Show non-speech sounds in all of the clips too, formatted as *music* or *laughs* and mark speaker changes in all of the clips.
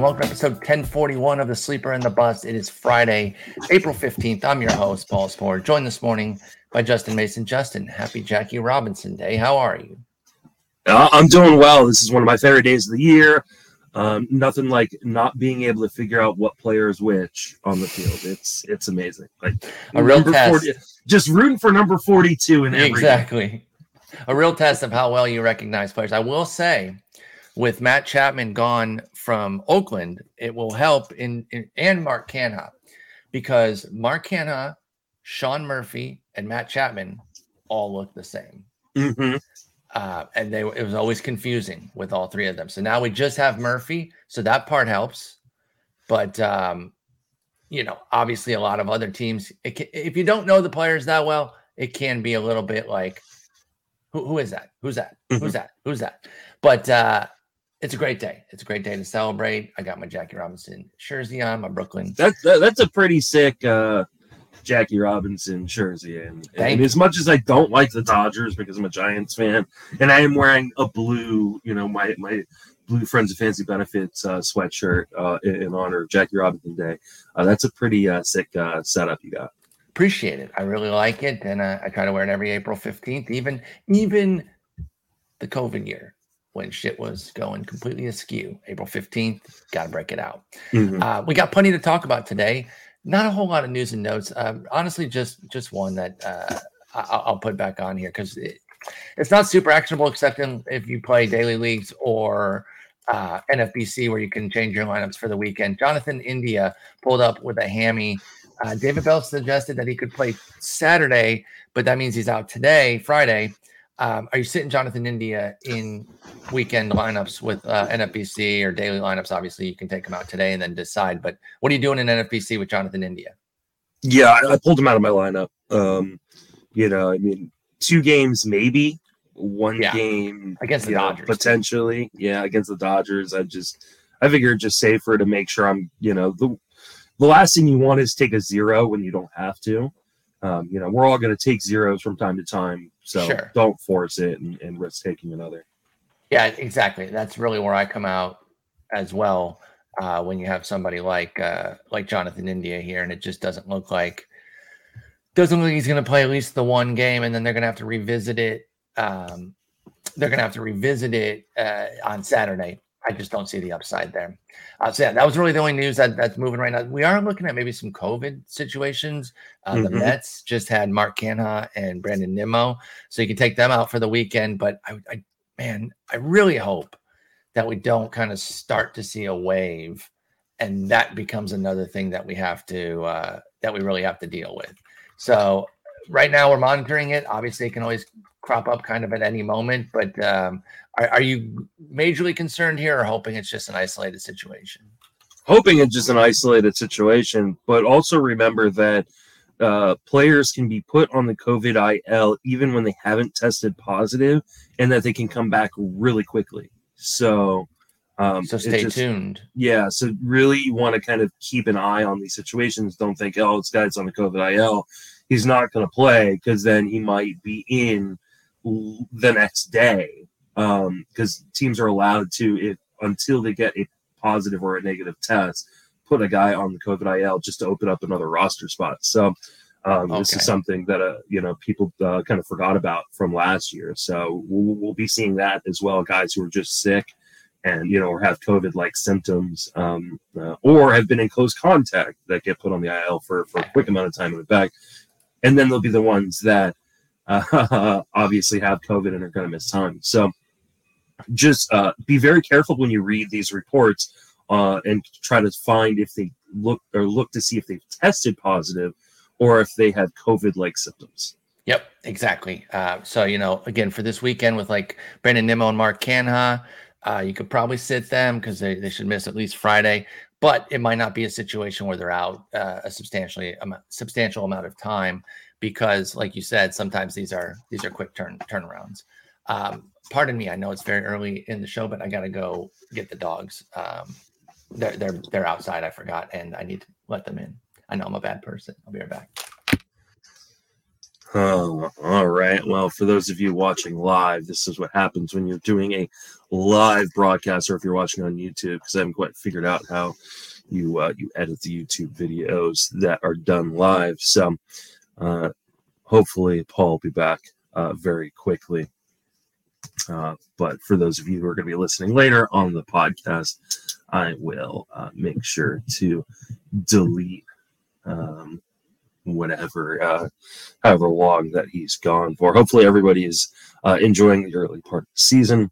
Speaker 1: And welcome to episode 1041 of The Sleeper and the Bus. It is Friday, April 15th. I'm your host, Paul Sporer, joined this morning by Justin Mason. Justin, happy Jackie Robinson Day. How are you?
Speaker 2: Uh, I'm doing well. This is one of my favorite days of the year. Um, nothing like not being able to figure out what player is which on the field. It's it's amazing. Like
Speaker 1: a real test. 40,
Speaker 2: just rooting for number 42 in
Speaker 1: exactly. A real test of how well you recognize players. I will say with Matt Chapman gone from Oakland, it will help in, in and Mark Canha because Mark Canha, Sean Murphy, and Matt Chapman all look the same.
Speaker 2: Mm-hmm.
Speaker 1: Uh, and they it was always confusing with all three of them. So now we just have Murphy, so that part helps. But um, you know, obviously, a lot of other teams, can, if you don't know the players that well, it can be a little bit like, who, who is that? Who's that? Mm-hmm. Who's that? Who's that? But uh, it's a great day. It's a great day to celebrate. I got my Jackie Robinson jersey on, my Brooklyn.
Speaker 2: That's that, that's a pretty sick uh, Jackie Robinson jersey. And, and as much as I don't like the Dodgers because I'm a Giants fan, and I am wearing a blue, you know, my my blue Friends of Fantasy Benefits uh, sweatshirt uh, in, in, honor of Jackie Robinson Day. Uh, that's a pretty uh, sick uh, setup you got.
Speaker 1: Appreciate it. I really like it, and uh, I try to wear it every April 15th, even even the COVID year when shit was going completely askew. April 15th, got to break it out. Mm-hmm. Uh, we got plenty to talk about today. Not a whole lot of news and notes. Um, honestly, just just one that uh, I- will put back on here because it, it's not super actionable, except in, if you play daily leagues or uh, NFBC, where you can change your lineups for the weekend. Jonathan India pulled up with a hammy. Uh, David Bell suggested that he could play Saturday, but that means he's out today, Friday. Um, are you sitting Jonathan India in weekend lineups with uh, NFBC or daily lineups? Obviously, you can take him out today and then decide. But what are you doing in NFBC with Jonathan India?
Speaker 2: Yeah, I, I pulled him out of my lineup. Um, you know, I mean, two games maybe, one yeah. game
Speaker 1: against the Dodgers
Speaker 2: know, potentially. Yeah, against the Dodgers. I just I figured just safer to make sure I'm. You know, the the last thing you want is take a zero when you don't have to. Um, you know, we're all going to take zeros from time to time so sure. don't force it and, and risk taking another.
Speaker 1: Yeah, exactly. That's really where I come out as well. Uh, when you have somebody like uh, like Jonathan India here, and it just doesn't look like doesn't look like he's going to play at least the one game, and then they're going to have to revisit it. Um, they're going to have to revisit it uh, on Saturday. I just don't see the upside there. Uh, so yeah, that was really the only news that, that's moving right now. We are looking at maybe some COVID situations. Uh, mm-hmm. The Mets just had Mark Canha and Brandon Nimmo, so you can take them out for the weekend. But I, I man, I really hope that we don't kind of start to see a wave, and that becomes another thing that we have to uh, that we really have to deal with. So right now we're monitoring it. Obviously, it can always crop up kind of at any moment. But um, are, are you majorly concerned here, or hoping it's just an isolated situation?
Speaker 2: Hoping it's just an isolated situation, but also remember that uh, players can be put on the COVID IL even when they haven't tested positive, and that they can come back really quickly. So,
Speaker 1: um, so stay just, tuned.
Speaker 2: Yeah, so really you want to kind of keep an eye on these situations. Don't think, oh, this guy's on the COVID IL, he's not going to play because then he might be in the next day because um, teams are allowed to if until they get a positive or a negative test put a guy on the covid il just to open up another roster spot so um, okay. this is something that uh, you know people uh, kind of forgot about from last year so we'll, we'll, be seeing that as well guys who are just sick and you know or have covid like symptoms um, uh, or have been in close contact that get put on the il for, for a quick amount of time in the back and then they'll be the ones that uh, *laughs* obviously have COVID and are going to miss time. So just uh, be very careful when you read these reports uh, and try to find if they look or look to see if they've tested positive or if they have COVID like symptoms.
Speaker 1: Yep, exactly. Uh, so, you know, again, for this weekend with like Brandon Nimmo and Mark Canha, uh, you could probably sit them because they, they should miss at least Friday, but it might not be a situation where they're out uh, a substantially um, substantial amount of time because, like you said, sometimes these are these are quick turn turnarounds. Um, pardon me, I know it's very early in the show, but I got to go get the dogs. Um, they're they're they're outside. I forgot, and I need to let them in. I know I'm a bad person. I'll be right back.
Speaker 2: Oh, all right. Well, for those of you watching live, this is what happens when you're doing a live broadcast, or if you're watching on YouTube, because I haven't quite figured out how you uh, you edit the YouTube videos that are done live. So, uh, hopefully, Paul will be back uh, very quickly. Uh, but for those of you who are going to be listening later on the podcast, I will uh, make sure to delete um, whatever, uh, however long that he's gone for. Hopefully, everybody is uh, enjoying the early part of the season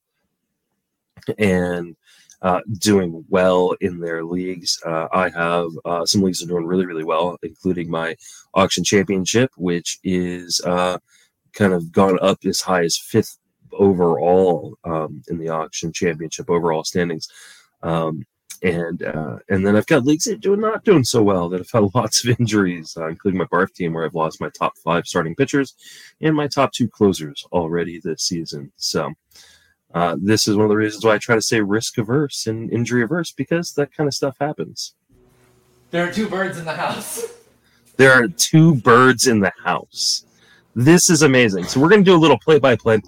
Speaker 2: and uh, doing well in their leagues. Uh, I have uh, some leagues are doing really, really well, including my auction championship, which is uh, kind of gone up as high as fifth overall um, in the auction championship overall standings. Um, and uh, and then I've got leagues that are not doing so well that have had *laughs* lots of injuries, uh, including my Barf team, where I've lost my top five starting pitchers and my top two closers already this season. So uh, this is one of the reasons why I try to stay risk averse and injury averse because that kind of stuff happens.
Speaker 1: There are two birds in the house.
Speaker 2: There are two birds in the house. This is amazing. So we're going to do a little play by play.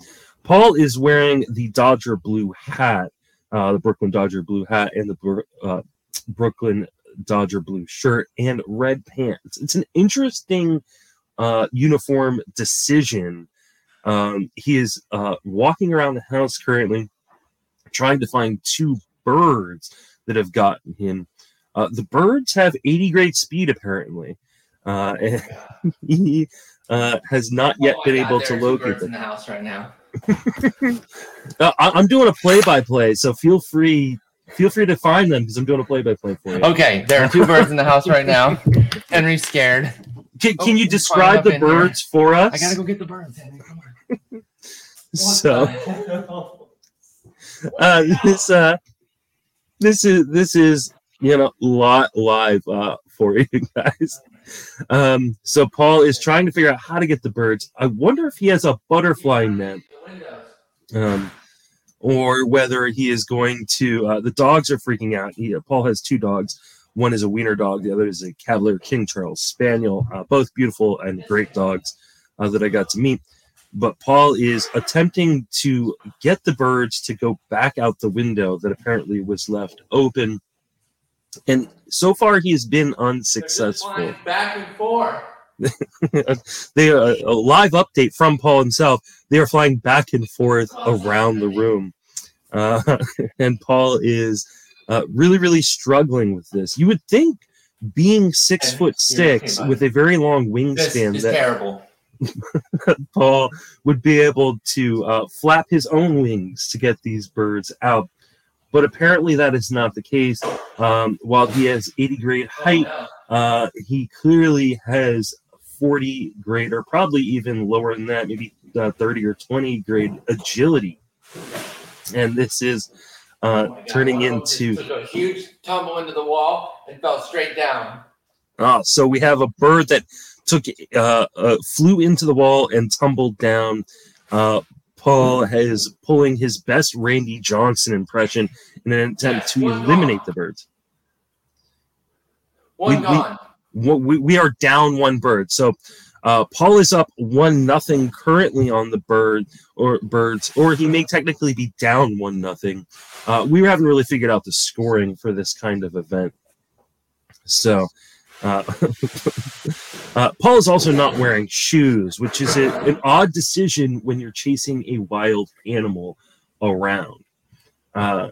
Speaker 2: Paul is wearing the Dodger blue hat, uh, the Brooklyn Dodger blue hat, and the uh, Brooklyn Dodger blue shirt and red pants. It's an interesting uh, uniform decision. Um, he is uh, walking around the house currently, trying to find two birds that have gotten him. Uh, the birds have 80 grade speed, apparently. Uh, *laughs* and he uh, has not yet
Speaker 1: Oh
Speaker 2: been able to locate them.
Speaker 1: in the house right now. *laughs*
Speaker 2: Uh, I- I'm doing a play-by-play, so feel free feel free to find them because I'm doing a play-by-play for you.
Speaker 1: Okay, there are two birds in the house right now. *laughs* Henry's scared.
Speaker 2: Can,
Speaker 1: Oh,
Speaker 2: can you
Speaker 1: you
Speaker 2: describe the
Speaker 1: in here.
Speaker 2: birds for us?
Speaker 1: I gotta go get the birds. Henry, come on. *laughs*
Speaker 2: So uh, this uh, this is this is you know lot live uh, for you guys. Um, so Paul is trying to figure out how to get the birds. I wonder if he has a butterfly net. Um, or whether he is going to. Uh, the dogs are freaking out. He, Paul has two dogs. One is a wiener dog. The other is a Cavalier King Charles Spaniel. Uh, both beautiful and great dogs uh, that I got to meet. But Paul is attempting to get the birds to go back out the window that apparently was left open. And so far, he has been unsuccessful.
Speaker 1: Back and forth. *laughs*
Speaker 2: they are a live update from Paul himself. They are flying back and forth around the room, uh, *laughs* and Paul is uh, really, really struggling with this. You would think, being six foot six with a very long wingspan,
Speaker 1: is
Speaker 2: that
Speaker 1: terrible. *laughs*
Speaker 2: Paul would be able to uh, flap his own wings to get these birds out. But apparently, that is not the case. Um, while he has 80 grade height, uh, he clearly has 40 grade, or probably even lower than that, maybe uh, 30 or 20 grade agility. And this is uh,
Speaker 1: Oh
Speaker 2: turning
Speaker 1: one of them just
Speaker 2: into.
Speaker 1: a huge tumble into the wall and fell straight down.
Speaker 2: Ah, so we have a bird that took uh, uh, flew into the wall and tumbled down. Paul is pulling his best Randy Johnson impression in an attempt to eliminate
Speaker 1: gone.
Speaker 2: the birds.
Speaker 1: One
Speaker 2: We-
Speaker 1: gone.
Speaker 2: We, we are down one bird. So uh, Paul is up one nothing currently on the bird or birds, or he may technically be down one nothing. Uh, we haven't really figured out the scoring for this kind of event. So uh, *laughs* uh, Paul is also not wearing shoes, which is a, an odd decision when you're chasing a wild animal around. Uh,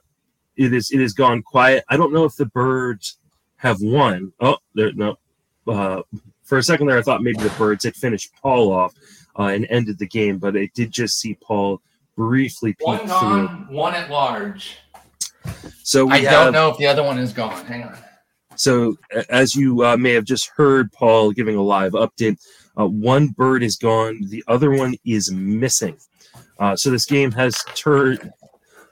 Speaker 2: it is it has gone quiet. I don't know if the birds have won. Oh, there no. Uh, for a second there, I thought maybe the birds had finished Paul off uh, and ended the game, but I did just see Paul briefly peek
Speaker 1: One
Speaker 2: through.
Speaker 1: one at large.
Speaker 2: So we
Speaker 1: I
Speaker 2: have,
Speaker 1: don't know if the other one is gone. Hang on.
Speaker 2: So, as you uh, may have just heard Paul giving a live update, uh, one bird is gone, the other one is missing. Uh, so this game has turned.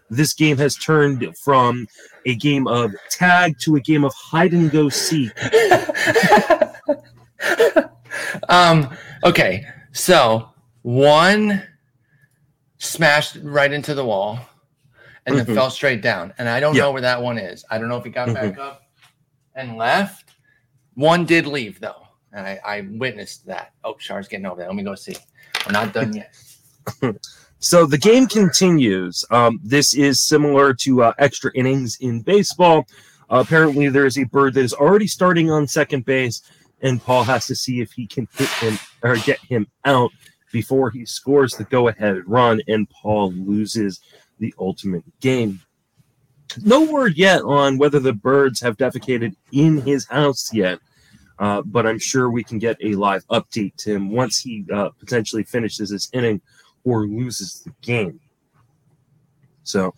Speaker 2: This game has turned from a game of tag to a game of hide and go seek. *laughs*
Speaker 1: um. Okay. So one smashed right into the wall, and then
Speaker 2: Mhm.
Speaker 1: fell straight down. And I don't
Speaker 2: Yeah.
Speaker 1: know where that one is. I don't know if he got
Speaker 2: Mhm.
Speaker 1: back up and left. One did leave though, and I, I witnessed that. Oh, Char's getting over there. Let me go see. We're not done yet. *laughs*
Speaker 2: so the game continues. Um, this is similar to uh, extra innings in baseball. Uh, apparently, there is a bird that is already starting on second base, and Paul has to see if he can hit him or get him out before he scores the go-ahead run, and Paul loses the ultimate game. No word yet on whether the birds have defecated in his house yet, uh, but I'm sure we can get a live update to him once he uh, potentially finishes this inning or loses the game. So,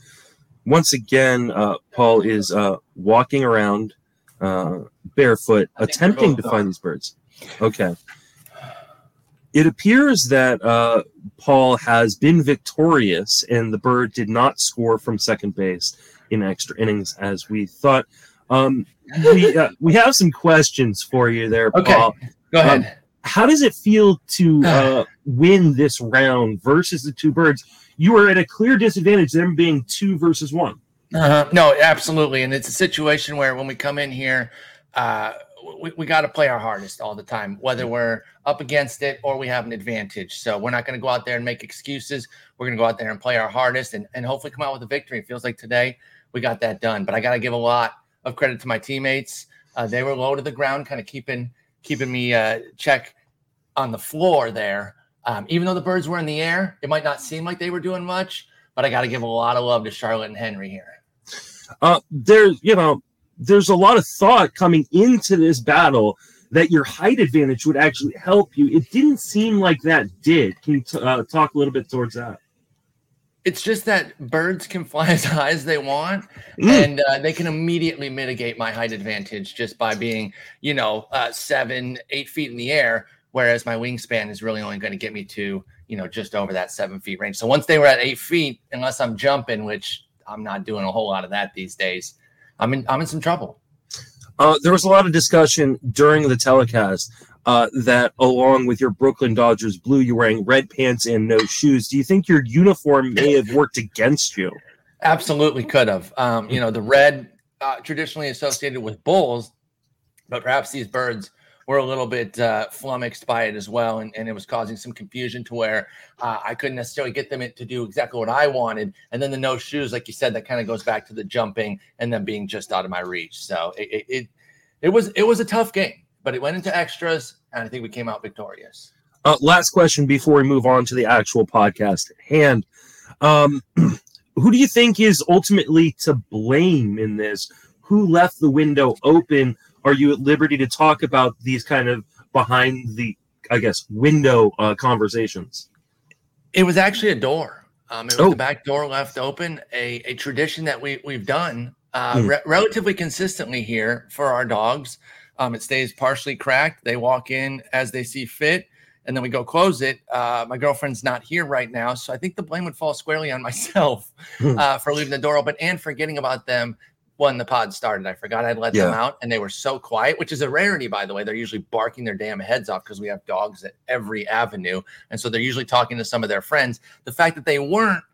Speaker 2: once again, uh, Paul is uh, walking around uh, barefoot, attempting to find these birds. Okay. It appears that uh, Paul has been victorious, and the bird did not score from second base in extra innings as we thought. Um, we uh, we have some questions for you there,
Speaker 1: okay.
Speaker 2: Paul.
Speaker 1: Go ahead. Um,
Speaker 2: how does it feel to *sighs* uh, win this round versus the two birds? You are at a clear disadvantage, them being two versus one.
Speaker 1: Uh-huh. No, absolutely, and it's a situation where when we come in here, uh, we, we got to play our hardest all the time, whether we're up against it or we have an advantage. So we're not going to go out there and make excuses. We're going to go out there and play our hardest and, and hopefully come out with a victory. It feels like today we got that done. But I got to give a lot of credit to my teammates. Uh, they were low to the ground, kind of keeping keeping me uh, check on the floor there. Um, even though the birds were in the air, it might not seem like they were doing much, but I got to give a lot of love to Charlotte and Henry here.
Speaker 2: Uh, there's, you know, there's a lot of thought coming into this battle that your height advantage would actually help you. It didn't seem like that did. Can you t- uh, talk a little bit towards that?
Speaker 1: It's just that birds can fly as *laughs* high as they want, mm. and uh, they can immediately mitigate my height advantage just by being, you know, uh, seven, eight feet in the air. Whereas my wingspan is really only going to get me to, you know, just over that seven feet range. So once they were at eight feet, unless I'm jumping, which I'm not doing a whole lot of that these days, I'm in I'm in some trouble.
Speaker 2: Uh, there was a lot of discussion during the telecast uh, that, along with your Brooklyn Dodgers blue, you're wearing red pants and no shoes. Do you think your uniform may have worked against you?
Speaker 1: Absolutely could have. Um, you know, the red uh, traditionally associated with bulls, but perhaps these birds were a little bit uh, flummoxed by it as well, and, and it was causing some confusion to where uh, I couldn't necessarily get them to do exactly what I wanted. And then the no shoes, like you said, that kind of goes back to the jumping and then being just out of my reach. So it, it it, it was it was a tough game, but it went into extras, and I think we came out victorious.
Speaker 2: Uh, last question before we move on to the actual podcast at hand. Um, *clears throat* who do you think is ultimately to blame in this? Who left the window open? are you at liberty to talk about these kind of behind the i guess window uh, conversations
Speaker 1: it was actually a door um, it was oh. the back door left open a, a tradition that we, we've done uh, mm. re- relatively consistently here for our dogs um, it stays partially cracked they walk in as they see fit and then we go close it. Uh, my girlfriend's not here right now, so I think the blame would fall squarely on *laughs* myself hmm. uh, for leaving the door open and forgetting about them when the pod started. I forgot I'd let yeah. them out, and they were so quiet, which is a rarity, by the way. They're usually barking their damn heads off because we have dogs at every avenue, and so they're usually talking to some of their friends. The fact that they weren't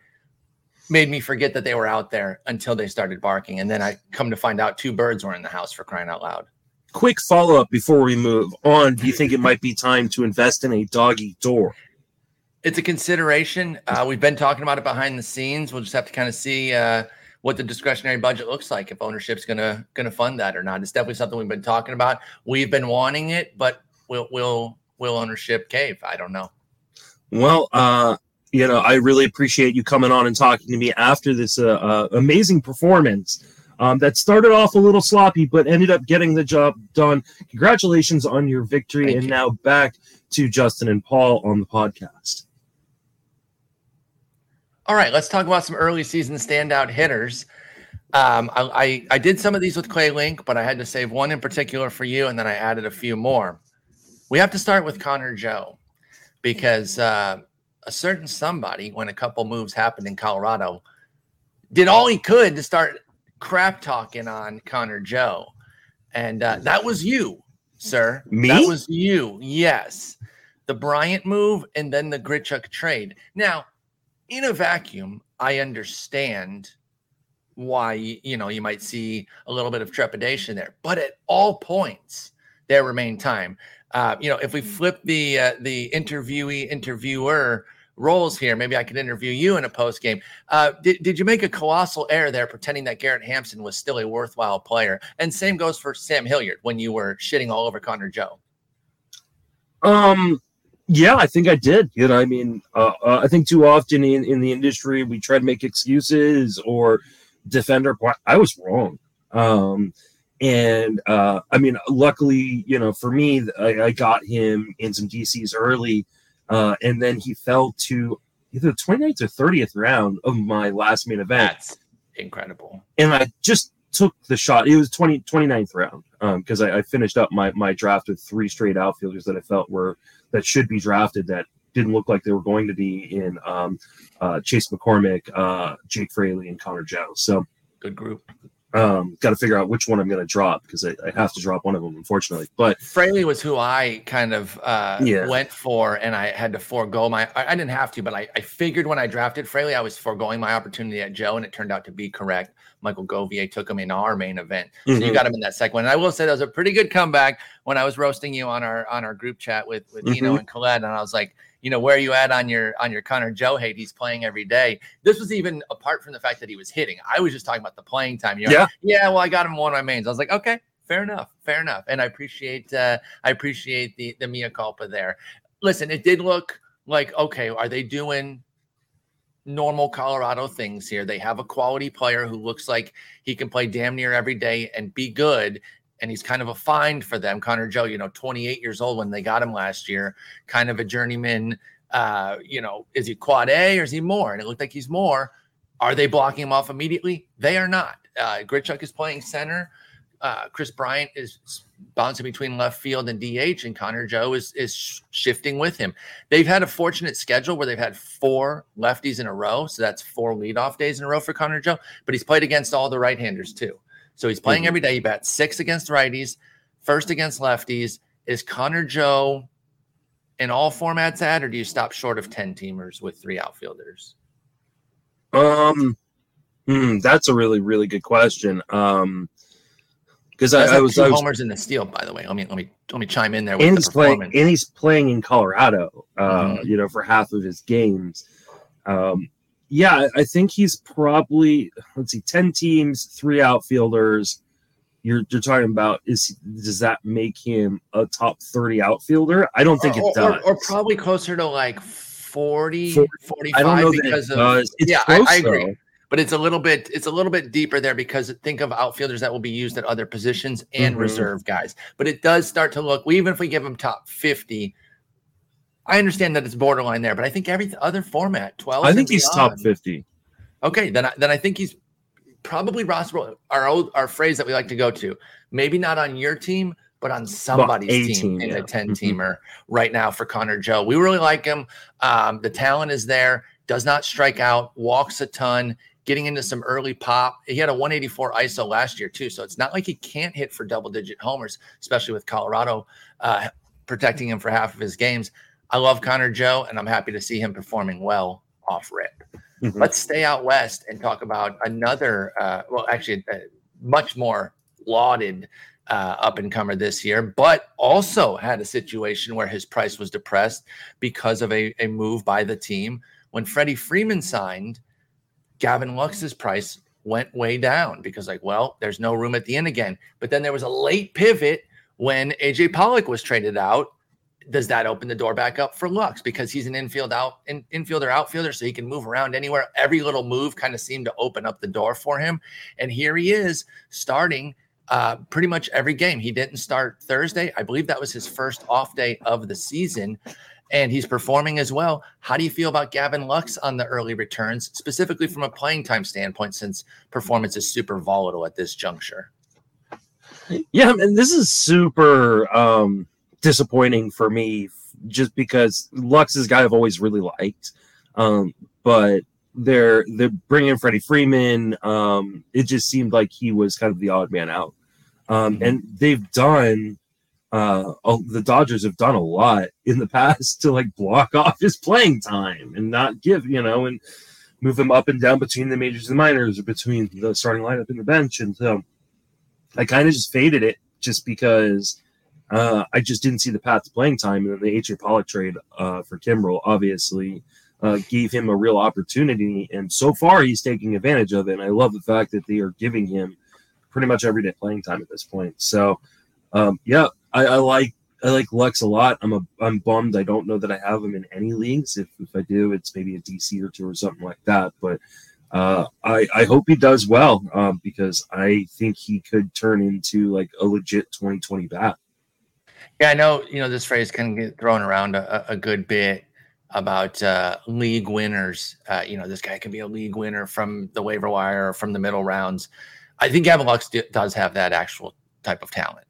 Speaker 1: made me forget that they were out there until they started barking, and then I come to find out two birds were in the house for crying out loud.
Speaker 2: Quick follow up before we move on. Do you think it might be time to invest in a doggy door?
Speaker 1: It's a consideration. Uh, we've been talking about it behind the scenes. We'll just have to kind of see. Uh, what the discretionary budget looks like if ownership's gonna gonna fund that or not. It's definitely something we've been talking about. We've been wanting it, but will will will ownership cave? I don't know.
Speaker 2: Well, uh, you know, I really appreciate you coming on and talking to me after this uh, uh, amazing performance. Um, that started off a little sloppy, but ended up getting the job done. Congratulations on your victory. Thank and you. now back to Justin and Paul on the podcast.
Speaker 1: All right, let's talk about some early season standout hitters. Um, I, I, I did some of these with Clay Link, but I had to save one in particular for you, and then I added a few more. We have to start with Connor Joe because uh, a certain somebody, when a couple moves happened in Colorado, did all he could to start crap talking on Connor Joe, and uh, that was you, sir.
Speaker 2: Me?
Speaker 1: That was you. Yes, the Bryant move and then the Grichuk trade. Now in a vacuum, I understand why you know you might see a little bit of trepidation there, but at all points there remain time. Uh, you know, if we flip the uh, the interviewee interviewer roles here, maybe I could interview you in a post game. Uh, did, did you make a colossal error there, pretending that Garrett Hampson was still a worthwhile player? And same goes for Sam Hilliard when you were shitting all over Connor Joe.
Speaker 2: Um, yeah, I think I did. You know, I mean, uh, uh, I think too often in, in the industry we try to make excuses or defend our. I was wrong. Um, and uh, I mean, luckily, you know, for me, I, I got him in some DCs early, uh, and then he fell to either the 29th or 30th round of my last main event.
Speaker 1: That's incredible.
Speaker 2: And I just took the shot. It was 20, 29th round because um, I, I, finished up my, my draft with three straight outfielders that I felt were that should be drafted that didn't look like they were going to be in um, uh, Chas McCormick, uh, Jake Fraley, and Connor Jones. So
Speaker 1: good group.
Speaker 2: Um, got to figure out which one I'm going to drop because I, I, have to drop one of them, unfortunately. But
Speaker 1: Fraley was who I kind of uh, yeah. went for, and I had to forego my. I, I didn't have to, but I, I, figured when I drafted Fraley, I was foregoing my opportunity at Joe, and it turned out to be correct. Michael Govier took him in our main event, so mm-hmm. you got him in that second one. And I will say that was a pretty good comeback when I was roasting you on our on our group chat with with mm-hmm. Dino and Colette, and I was like you know, where are you at on your on your Connor Joe hate? He's playing every day. This was even apart from the fact that he was hitting. I was just talking about the playing time. You know, yeah, yeah. Well, I got him one of my mains. I was like, okay, fair enough, fair enough. And I appreciate uh, I appreciate the the mea culpa there. Listen, it did look like okay. Are they doing normal Colorado things here. They have a quality player who looks like he can play damn near every day and be good and he's kind of a find for them. Connor Joe, you know, 28 years old when they got him last year, kind of a journeyman. Uh, you know, is he quad A or is he more? And it looked like he's more. Are they blocking him off immediately? They are not. Uh, Grichuk is playing center. Uh, Kris Bryant is bouncing between left field and DH, and Connor Joe is is shifting with him. They've had a fortunate schedule where they've had four lefties in a row, so that's four leadoff days in a row for Connor Joe. But he's played against all the right-handers too. So he's playing mm-hmm. every day. He bats six against righties, first against lefties. Is Connor Joe in all formats at, or do you stop short of 10 teamers with three outfielders?
Speaker 2: Um, hmm, that's a really, really good question. Um, because I, I, was
Speaker 1: two
Speaker 2: I
Speaker 1: was, homers in the steal, by the way. Let me let me let me chime in there.
Speaker 2: and he's playing, and he's playing in Colorado. Uh, mm-hmm. you know, for half of his games. Um, yeah, I think he's probably let's see, ten teams, three outfielders. You're you're talking about is does that make him a top thirty outfielder? I don't think or, it does.
Speaker 1: Or, or, probably closer to like 40, 40 45 I don't know because of
Speaker 2: does.
Speaker 1: yeah, I, I, agree. Though. But it's a little bit it's a little bit deeper there because think of outfielders that will be used at other positions and mm-hmm. reserve guys. But it does start to look even if we give him top 50, I understand that it's borderline there, but I think every other format, 12.
Speaker 2: I think he's top 50.
Speaker 1: Okay, then I, then I think he's probably Ross, our old, our phrase that we like to go to. Maybe not on your team, but on somebody's team, in yeah. a 10 teamer mm-hmm. right now for Connor Joe. We really like him. Um, the talent is there, does not strike out, walks a ton, getting into some early pop. He had a 184 ISO last year, too. So it's not like he can't hit for double digit homers, especially with Colorado uh, protecting him for half of his games. I love Connor Joe, and I'm happy to see him performing well off rip. Mm-hmm. Let's stay out west and talk about another, uh, well, actually, uh, much more lauded uh, up and comer this year, but also had a situation where his price was depressed because of a, a move by the team. When Freddie Freeman signed, Gavin Lux's price went way down because, like, well, there's no room at the end again. But then there was a late pivot when AJ Pollock was traded out does that open the door back up for Lux because he's an infield out in, infielder outfielder, so he can move around anywhere. Every little move kind of seemed to open up the door for him, and here he is starting uh, pretty much every game. He didn't start Thursday, I believe that was his first off day of the season, and he's performing as well. How do you feel about Gavin Lux on the early returns, specifically from a playing time standpoint, since performance is super volatile at this juncture?
Speaker 2: Yeah, and this is super. um disappointing for me just because Lux is a guy I've always really liked. Um, but they're they're bringing Freddie Freeman. Um, it just seemed like he was kind of the odd man out. Um, mm-hmm. and they've done uh, the Dodgers have done a lot in the *laughs* past to like block *laughs* off his playing time and not give you know and move him up and down between the majors and minors or between the starting lineup and the bench. And so I kind of just faded it just because Uh, I just didn't see the path to playing time, and then the AJ Pollock trade uh, for Kimbrel obviously uh, gave him a real opportunity, and so far he's taking advantage of it. And I love the fact that they are giving him pretty much everyday playing time at this point. So, um, yeah, I, I, like I like Lux a lot. I'm a I'm bummed I don't know that I have him in any leagues. If if I do, it's maybe a DC or two or something like that. But uh, I I hope he does well um, because I think he could turn into like a legit 2020 bat.
Speaker 1: Yeah, I know. You know this phrase can get thrown around a, a good bit about uh, league winners. Uh, you know, this guy can be a league winner from the waiver wire or from the middle rounds. I think Gavin Lux does have that actual type of talent.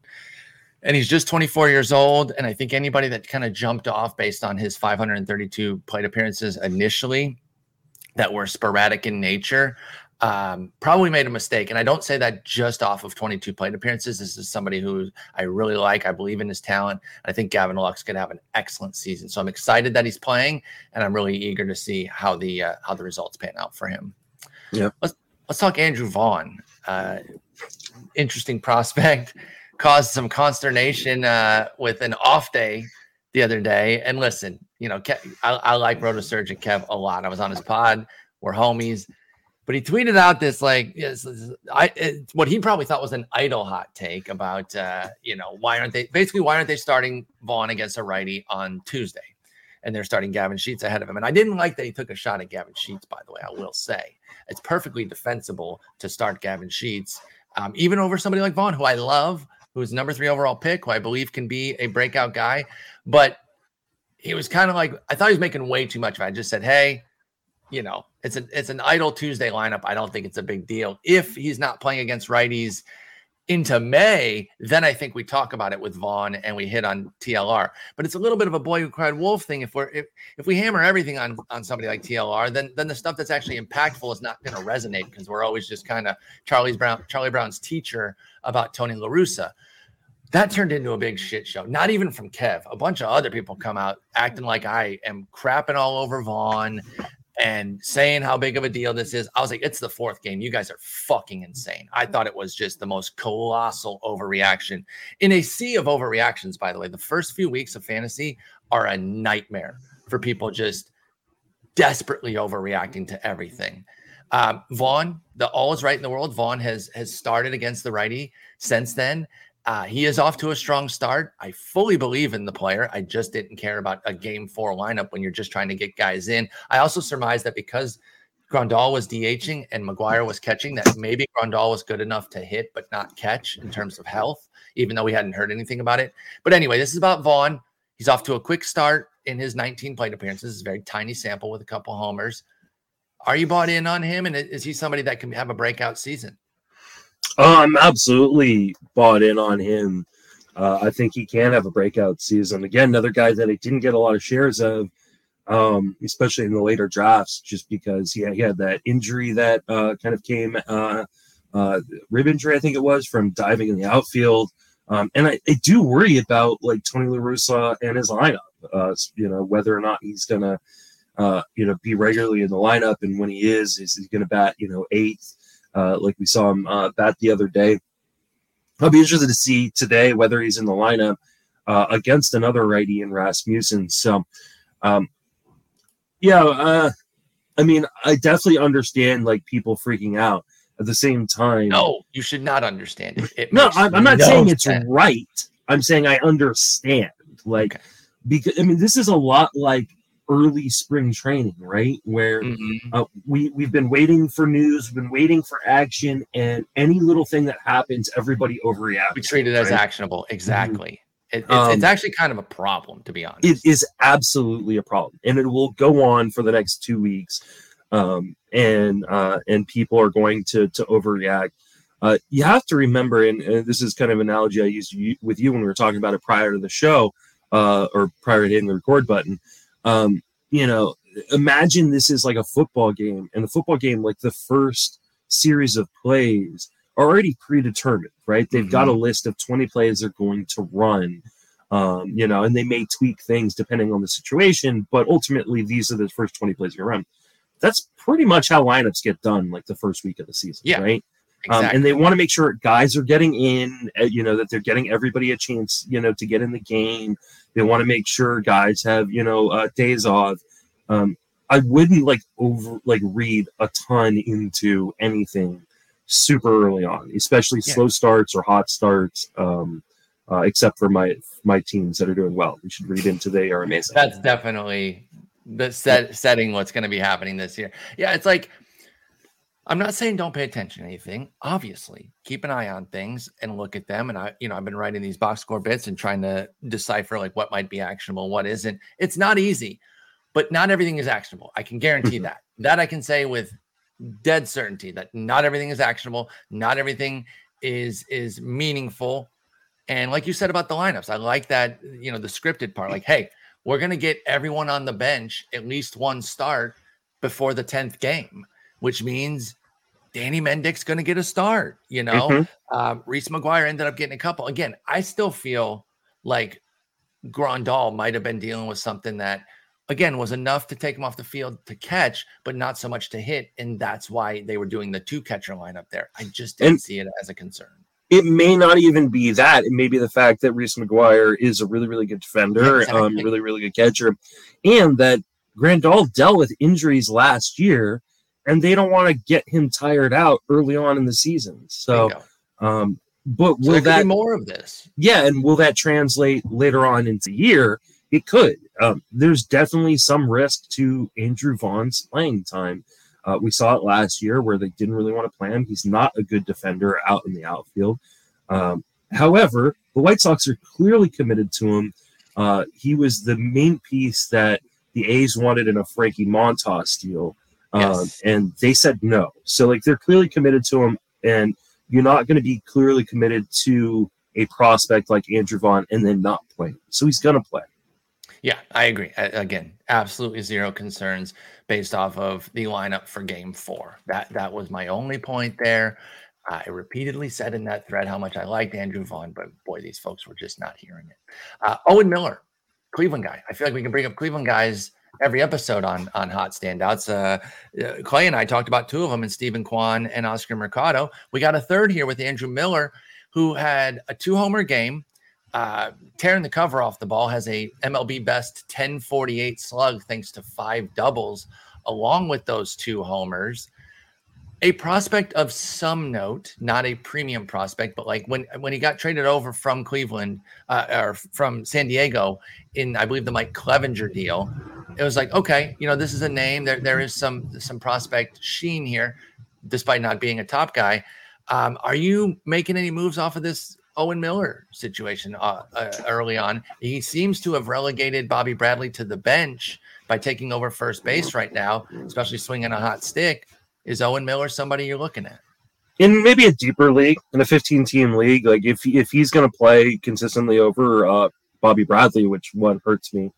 Speaker 1: And he's just 24 years old. And I think anybody that kind of jumped off based on his 532 plate appearances initially that were sporadic in nature um, probably made a mistake. And I don't say that just off of 22 plate appearances. This is somebody who I really like. I believe in his talent. I think Gavin Lux could have an excellent season. So I'm excited that he's playing, and I'm really eager to see how the uh, how the results pan out for him.
Speaker 2: Yeah.
Speaker 1: Let's let's talk Andrew Vaughn. Uh, interesting prospect. *laughs* Caused some consternation uh, with an off day the other day. And listen, you know, Kev, I, I like Rotosurgeon Kev a lot. I was on his pod. We're homies but he tweeted out this like I it, what he probably thought was an idle hot take about uh, you know why aren't they basically why aren't they starting Vaughn against a righty on Tuesday, and they're starting Gavin Sheets ahead of him. And I didn't like that he took a shot at Gavin Sheets. By the way, I will say it's perfectly defensible to start Gavin Sheets, um, even over somebody like Vaughn, who I love, who is number three overall pick, who I believe can be a breakout guy, but he was kind of like I thought he was making way too much of it. I just said, hey you know, it's an it's an idle Tuesday lineup. I don't think it's a big deal. If he's not playing against righties into May, then I think we talk about it with Vaughn and we hit on TLR. But it's a little bit of a boy who cried wolf thing. If we're if, if we hammer everything on on somebody like TLR, then then the stuff that's actually impactful is not going to resonate because we're always just kind of Charlie's Brown Charlie Brown's teacher about Tony La Russa. That turned into a big shit show. Not even from Kev. A bunch of other people come out acting like I am crapping all over Vaughn and saying how big of a deal this is. I was like, it's the fourth game. You guys are fucking insane. I thought it was just the most colossal overreaction in a sea of overreactions, by the way. The first few weeks of fantasy are a nightmare for people just desperately overreacting to everything. Um, Vaughn, the all is right in the world. Vaughn has has started against the righty since then. Uh, he is off to a strong start. I fully believe in the player. I just didn't care about a game four lineup when you're just trying to get guys in. I also surmise that because Grandal was DHing and McGuire was catching, that maybe Grandal was good enough to hit but not catch in terms of health, even though we hadn't heard anything about it. But anyway, this is about Vaughn. He's off to a quick start in his 19 plate appearances. It's a very tiny sample with a couple homers. Are you bought in on him? And is he somebody that can have a breakout season?
Speaker 2: Oh, I'm absolutely bought in on him. Uh, I think he can have a breakout season. Again, another guy that I didn't get a lot of shares of, um, especially in the later drafts, just because he had, he had that injury that uh, kind of came, uh, uh rib injury, I think it was, from diving in the outfield. Um, and I, I, do worry about like Tony La Russa and his lineup, uh, you know, whether or not he's going to, uh, you know, be regularly in the lineup. And when he is, is he going to bat, you know, eighth? Uh, like we saw him uh, bat the other day. I'll be interested to see today whether he's in the lineup uh, against another righty in Rasmussen. So, um, yeah, uh, I mean, I definitely understand like people freaking out. At the same time,
Speaker 1: no, you should not understand it. it
Speaker 2: no, I'm, I'm, not no saying it's sense. right. I'm saying I understand. Like, okay. because I mean, this is a lot like early spring training, right? Where mm-hmm. uh, we we've been waiting for news, we've been waiting for action, and any little thing that happens, everybody overreacts.
Speaker 1: We treat it right? as actionable. Exactly. Mm-hmm. It, it's, um, it's, actually kind of a problem, to be honest.
Speaker 2: It is absolutely a problem, and it will go on for the next two weeks. Um, and uh, and people are going to to overreact. Uh, you have to remember, and, and, this is kind of an analogy I used with you when we were talking about it prior to the show, uh, or prior to hitting the record button. Um, you know, imagine this is like a football game, and the football game, like the first series of plays, are already predetermined, right? They've mm-hmm. got a mm-hmm. list of 20 plays they're going to run. Um, you know, and they may tweak things depending on the situation, but ultimately these are the first 20 plays you're run. That's pretty much how lineups get done, like the first week of the season,
Speaker 1: yeah.
Speaker 2: right? Um, and they want to make sure guys are getting in, uh, you know, that they're getting everybody a chance, you know, to get in the game. They want to make sure guys have, you know, uh, days off. Um, I wouldn't like over like read a ton into anything super early on, especially yeah. slow starts or hot starts. Um, uh, except for my my teams that are doing well, we should read into they are amazing.
Speaker 1: That's definitely the set setting what's going to be happening this year. Yeah, it's like I'm not saying don't pay attention to anything. Obviously, keep an eye on things and look at them. And I, you know, I've been writing these box score bits and trying to decipher like what might be actionable, what isn't. It's not easy, but not everything is actionable. I can guarantee mm-hmm. that. That I can say with dead certainty that not everything is actionable, not everything is is meaningful. And like you said about the lineups, I like that, you know, the scripted part. Like, hey, we're gonna get everyone on the bench at least one start before the 10th game which means Danny Mendick's going to get a start. You know, mm-hmm. uh, Reese McGuire ended up getting a couple. Again, I still feel like Grandal might have been dealing with something that, again, was enough to take him off the field to catch, but not so much to hit. And that's why they were doing the two catcher lineup there. I just didn't and see it as a concern.
Speaker 2: It may not even be that. It may be the fact that Reese McGuire is a really, really good defender, exactly. um, really, really good catcher, and that Grandal dealt with injuries last year and they don't want to get him tired out early on in the season. So, um, but will so that
Speaker 1: more of this?
Speaker 2: Yeah, and will that translate later on into the year? It could. Um, there's definitely some risk to Andrew Vaughn's playing time. Uh, we saw it last year where they didn't really want to play him. He's not a good defender out in the outfield. Um, however, the White Sox are clearly committed to him. Uh, he was the main piece that the A's wanted in a Frankie Montas deal. Yes. Um, and they said no. So like they're clearly committed to him, and you're not going to be clearly committed to a prospect like Andrew Vaughn and then not play. So he's going to play.
Speaker 1: Yeah, I agree. Again, absolutely zero concerns based off of the lineup for Game Four. That that was my only point there. I repeatedly said in that thread how much I liked Andrew Vaughn, but boy, these folks were just not hearing it. Uh, Owen Miller, Cleveland guy. I feel like we can bring up Cleveland guys every episode on on hot standouts. Uh, uh, Clay and I talked about two of them, and Steven Kwan and Oscar Mercado. We got a third here with Andrew Miller, who had a two homer game, uh, tearing the cover off the ball. Has a MLB best 1048 slug thanks to five doubles, along with those two homers a prospect of some note, not a premium prospect, but like when when he got traded over from Cleveland uh, or from San Diego in I believe the Mike Clevinger deal, it was like okay, you know this is a name. There there is some some prospect sheen here, despite not being a top guy. Um, are you making any moves off of this Owen Miller situation uh, uh, early on? He seems to have relegated Bobby Bradley to the bench by taking over first base right now, especially swinging a hot stick. Is Owen Miller somebody you're looking at?
Speaker 2: In maybe a deeper league, in a 15 team league, like if if he's going to play consistently over uh, Bobby Bradley, which one hurts me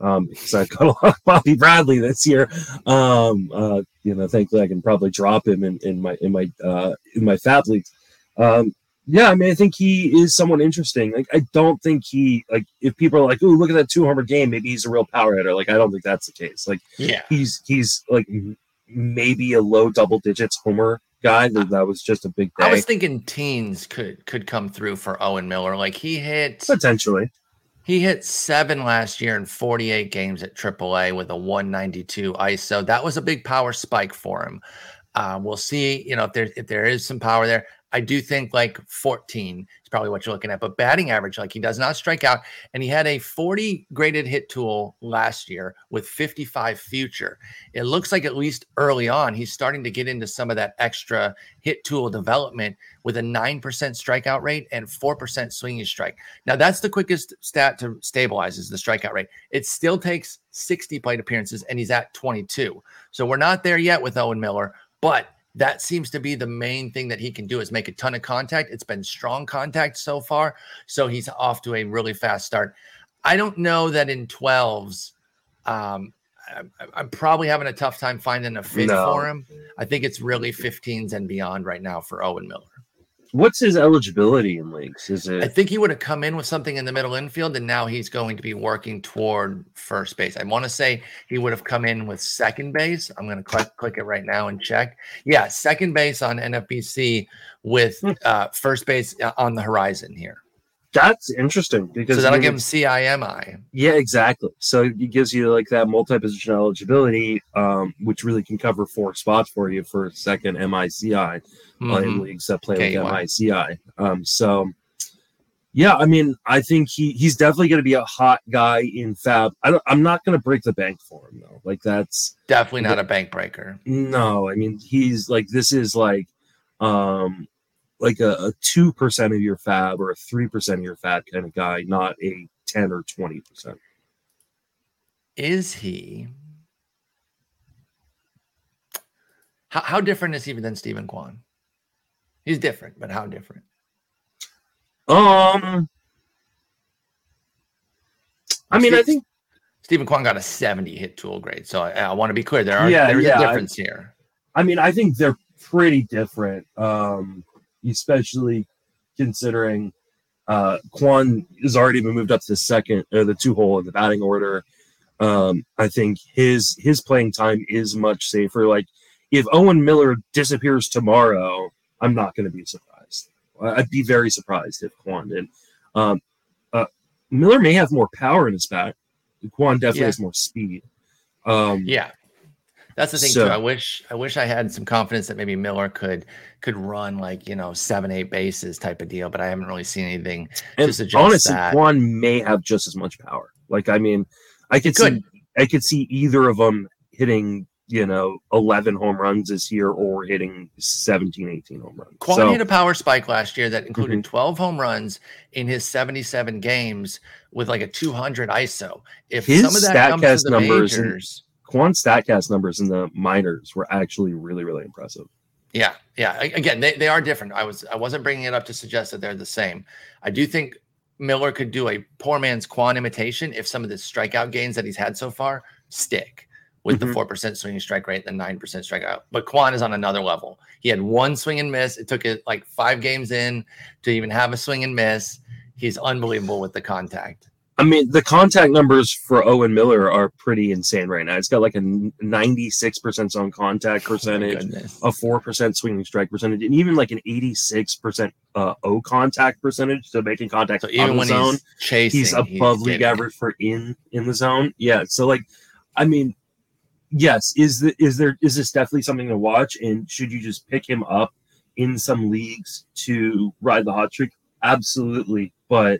Speaker 2: um, *laughs* because I've got a lot of Bobby Bradley this year. Um, uh, you know, thankfully I can probably drop him in, in my in my uh, in my fab leagues. Um, yeah, I mean, I think he is someone interesting. Like, I don't think he like if people are like, "Oh, look at that two homer game," maybe he's a real power hitter. Like, I don't think that's the case. Like,
Speaker 1: yeah,
Speaker 2: he's he's like maybe a low double digits homer guy. That, that was just a big day.
Speaker 1: I was thinking teens could could come through for Owen Miller. Like he hit
Speaker 2: potentially.
Speaker 1: He hit seven last year in 48 games at AAA with a 192 ISO. That was a big power spike for him. Uh, we'll see, you know, if there if there is some power there. I do think like 14 is probably what you're looking at. But batting average, like he does not strike out. And he had a 40 graded hit tool last year with 55 future. It looks like at least early on, he's starting to get into some of that extra hit tool development with a 9% strikeout rate and 4% swinging strike. Now, that's the quickest stat to stabilize is the strikeout rate. It still takes 60 plate appearances, and he's at 22. So we're not there yet with Owen Miller, but that seems to be the main thing that he can do is make a ton of contact. It's been strong contact so far, so he's off to a really fast start. I don't know that in 12s, um, I, am probably having a tough time finding a fit no. for him. I think it's really 15s and beyond right now for Owen Miller.
Speaker 2: What's his eligibility in leagues? Is it?
Speaker 1: I think he would have come in with something in the middle infield, and now he's going to be working toward first base. I want to say he would have come in with second base. I'm going to click click it right now and check. Yeah, second base on NFBC with
Speaker 2: Hmm.
Speaker 1: uh, first base uh, on the horizon here.
Speaker 2: That's interesting because
Speaker 1: So that'll give him CIMI.
Speaker 2: Yeah, exactly. So it gives you like that multi-position eligibility, um, which really can cover four spots for you for second MICI uh, in leagues that play
Speaker 1: Okay,
Speaker 2: with
Speaker 1: wow.
Speaker 2: MICI. Um, so yeah, I mean, I think he he's definitely going to be a hot guy in Fab. I don't, I'm not going to break the bank for him though. Like that's
Speaker 1: Definitely not a bank breaker.
Speaker 2: no. I mean, he's like this is like um like a, a 2% of your fab or a 3% of your fab kind of guy, not a 10 or 20%.
Speaker 1: Is he? How, how different is he than Steven Kwan? He's different, but how different?
Speaker 2: Um, I mean, I think
Speaker 1: Steven Kwan got a 70 hit tool grade. So I, I want to be clear. There are
Speaker 2: Yeah,
Speaker 1: there's
Speaker 2: yeah,
Speaker 1: a
Speaker 2: I-
Speaker 1: difference here.
Speaker 2: I mean, I think they're pretty different, um, especially considering uh, Kwan has already been moved up to the second or the two hole in the batting order. Um, I think his his playing time is much safer. Like if Owen Miller disappears tomorrow, I'm not going to be surprised. I'd be very surprised if Kwan did. Um, uh, Miller may have more power in his bat. Kwan definitely
Speaker 1: Yeah.
Speaker 2: has more speed. Um,
Speaker 1: Yeah. That's the thing
Speaker 2: So-
Speaker 1: too. I wish I wish I had some confidence that maybe Miller could could run like, you know, seven, eight bases type of deal, but I haven't really seen anything
Speaker 2: And
Speaker 1: to suggest
Speaker 2: honestly,
Speaker 1: that.
Speaker 2: Kwan may have just as much power. Like, I mean, I could
Speaker 1: Good.
Speaker 2: see, I could see either of them hitting, you know, 11 home runs this year or hitting 17, 18 home runs.
Speaker 1: Kwan
Speaker 2: So,
Speaker 1: hit a power spike last year that included
Speaker 2: Mm-hmm.
Speaker 1: 12 home runs in his 77 games with like a 200 ISO. If
Speaker 2: His
Speaker 1: some of that comes to the
Speaker 2: numbers
Speaker 1: majors,
Speaker 2: Kwan's StatCast numbers in the minors were actually really, really impressive.
Speaker 1: Yeah, yeah. Again, they, they are different. I was I wasn't bringing it up to suggest that they're the same. I do think Miller could do a poor man's Kwan imitation if some of the strikeout gains that he's had so far stick with the
Speaker 2: Mhm.
Speaker 1: four percent swinging strike rate and the nine percent strikeout. But Kwan is on another level. He had one swing and miss. It took it like five games in to even have a swing and miss. He's unbelievable with the contact.
Speaker 2: I mean, the contact numbers for Owen Miller are pretty insane right now. It's got like a 96% zone contact
Speaker 1: Oh
Speaker 2: percentage.
Speaker 1: goodness.
Speaker 2: a four percent swinging strike percentage, and even like an eighty-six percent uh, O contact percentage, so making contact
Speaker 1: So
Speaker 2: on
Speaker 1: even
Speaker 2: the
Speaker 1: when
Speaker 2: zone.
Speaker 1: he's chasing,
Speaker 2: He's above league average for in in the zone. Yeah, so like, I mean, yes, is the is there is this definitely something to watch, and should you just pick him up in some leagues to ride the hot streak? Absolutely, but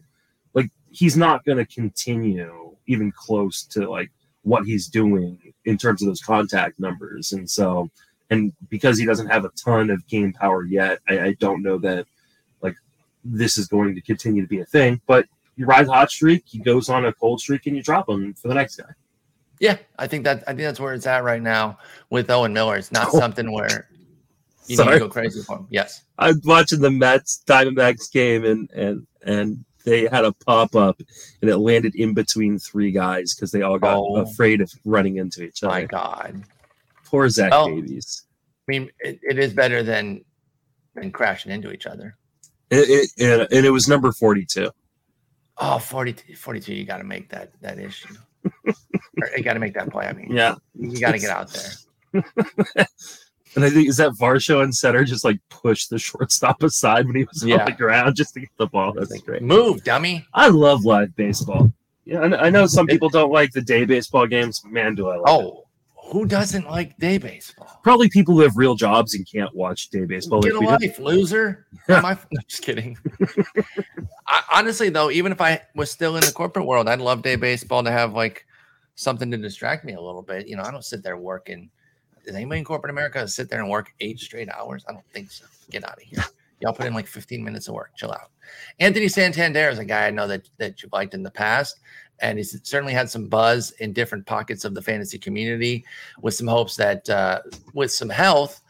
Speaker 2: he's not going to continue even close to like what he's doing in terms of those contact numbers, and so and because he doesn't have a ton of game power yet, I, I don't know that like this is going to continue to be a thing. But you ride hot streak, he goes on a cold streak, and you drop him for the next guy.
Speaker 1: Yeah, I think that I think that's where it's at right now with Owen Miller. It's not *laughs*
Speaker 2: Oh.
Speaker 1: something where you need to go crazy for him. Yes.
Speaker 2: I was watching the Mets Diamondbacks game, and and and they had a pop up, and it landed in between three guys because they all got
Speaker 1: Oh.
Speaker 2: afraid of running into each other.
Speaker 1: My God.
Speaker 2: Poor Zach
Speaker 1: Well-
Speaker 2: Davies.
Speaker 1: I mean, it, it is better than than crashing into each other.
Speaker 2: It, it, and, and it was number forty-two.
Speaker 1: Oh, 42, 42 you got to make that that issue. *laughs* you got to make that play. I mean,
Speaker 2: Yeah,
Speaker 1: you got to get out there. *laughs*
Speaker 2: and I think is that Varsho and Setter just like pushed the shortstop aside when he was
Speaker 1: Yeah.
Speaker 2: on the ground just to get the ball. That's great.
Speaker 1: Move, dummy.
Speaker 2: I love live baseball. Yeah, I know, I know some people don't like the day baseball games. Man, do I like oh, it.
Speaker 1: Oh, who doesn't like day baseball?
Speaker 2: Probably people who have real jobs and can't watch day baseball.
Speaker 1: Get a
Speaker 2: like do.
Speaker 1: life, loser. *laughs* Am I, no, just kidding. I, honestly, though, even if I was still in the corporate world, I'd love day baseball to have like something to distract me a little bit. You know, I don't sit there working. Does anybody in corporate America sit there and work eight straight hours? I don't think so. Get out of here. Y'all put in like 15 minutes of work. Chill out. Anthony Santander is a guy I know that that you've liked in the past, and he's certainly had some buzz in different pockets of the fantasy community, with some hopes that uh, with some health,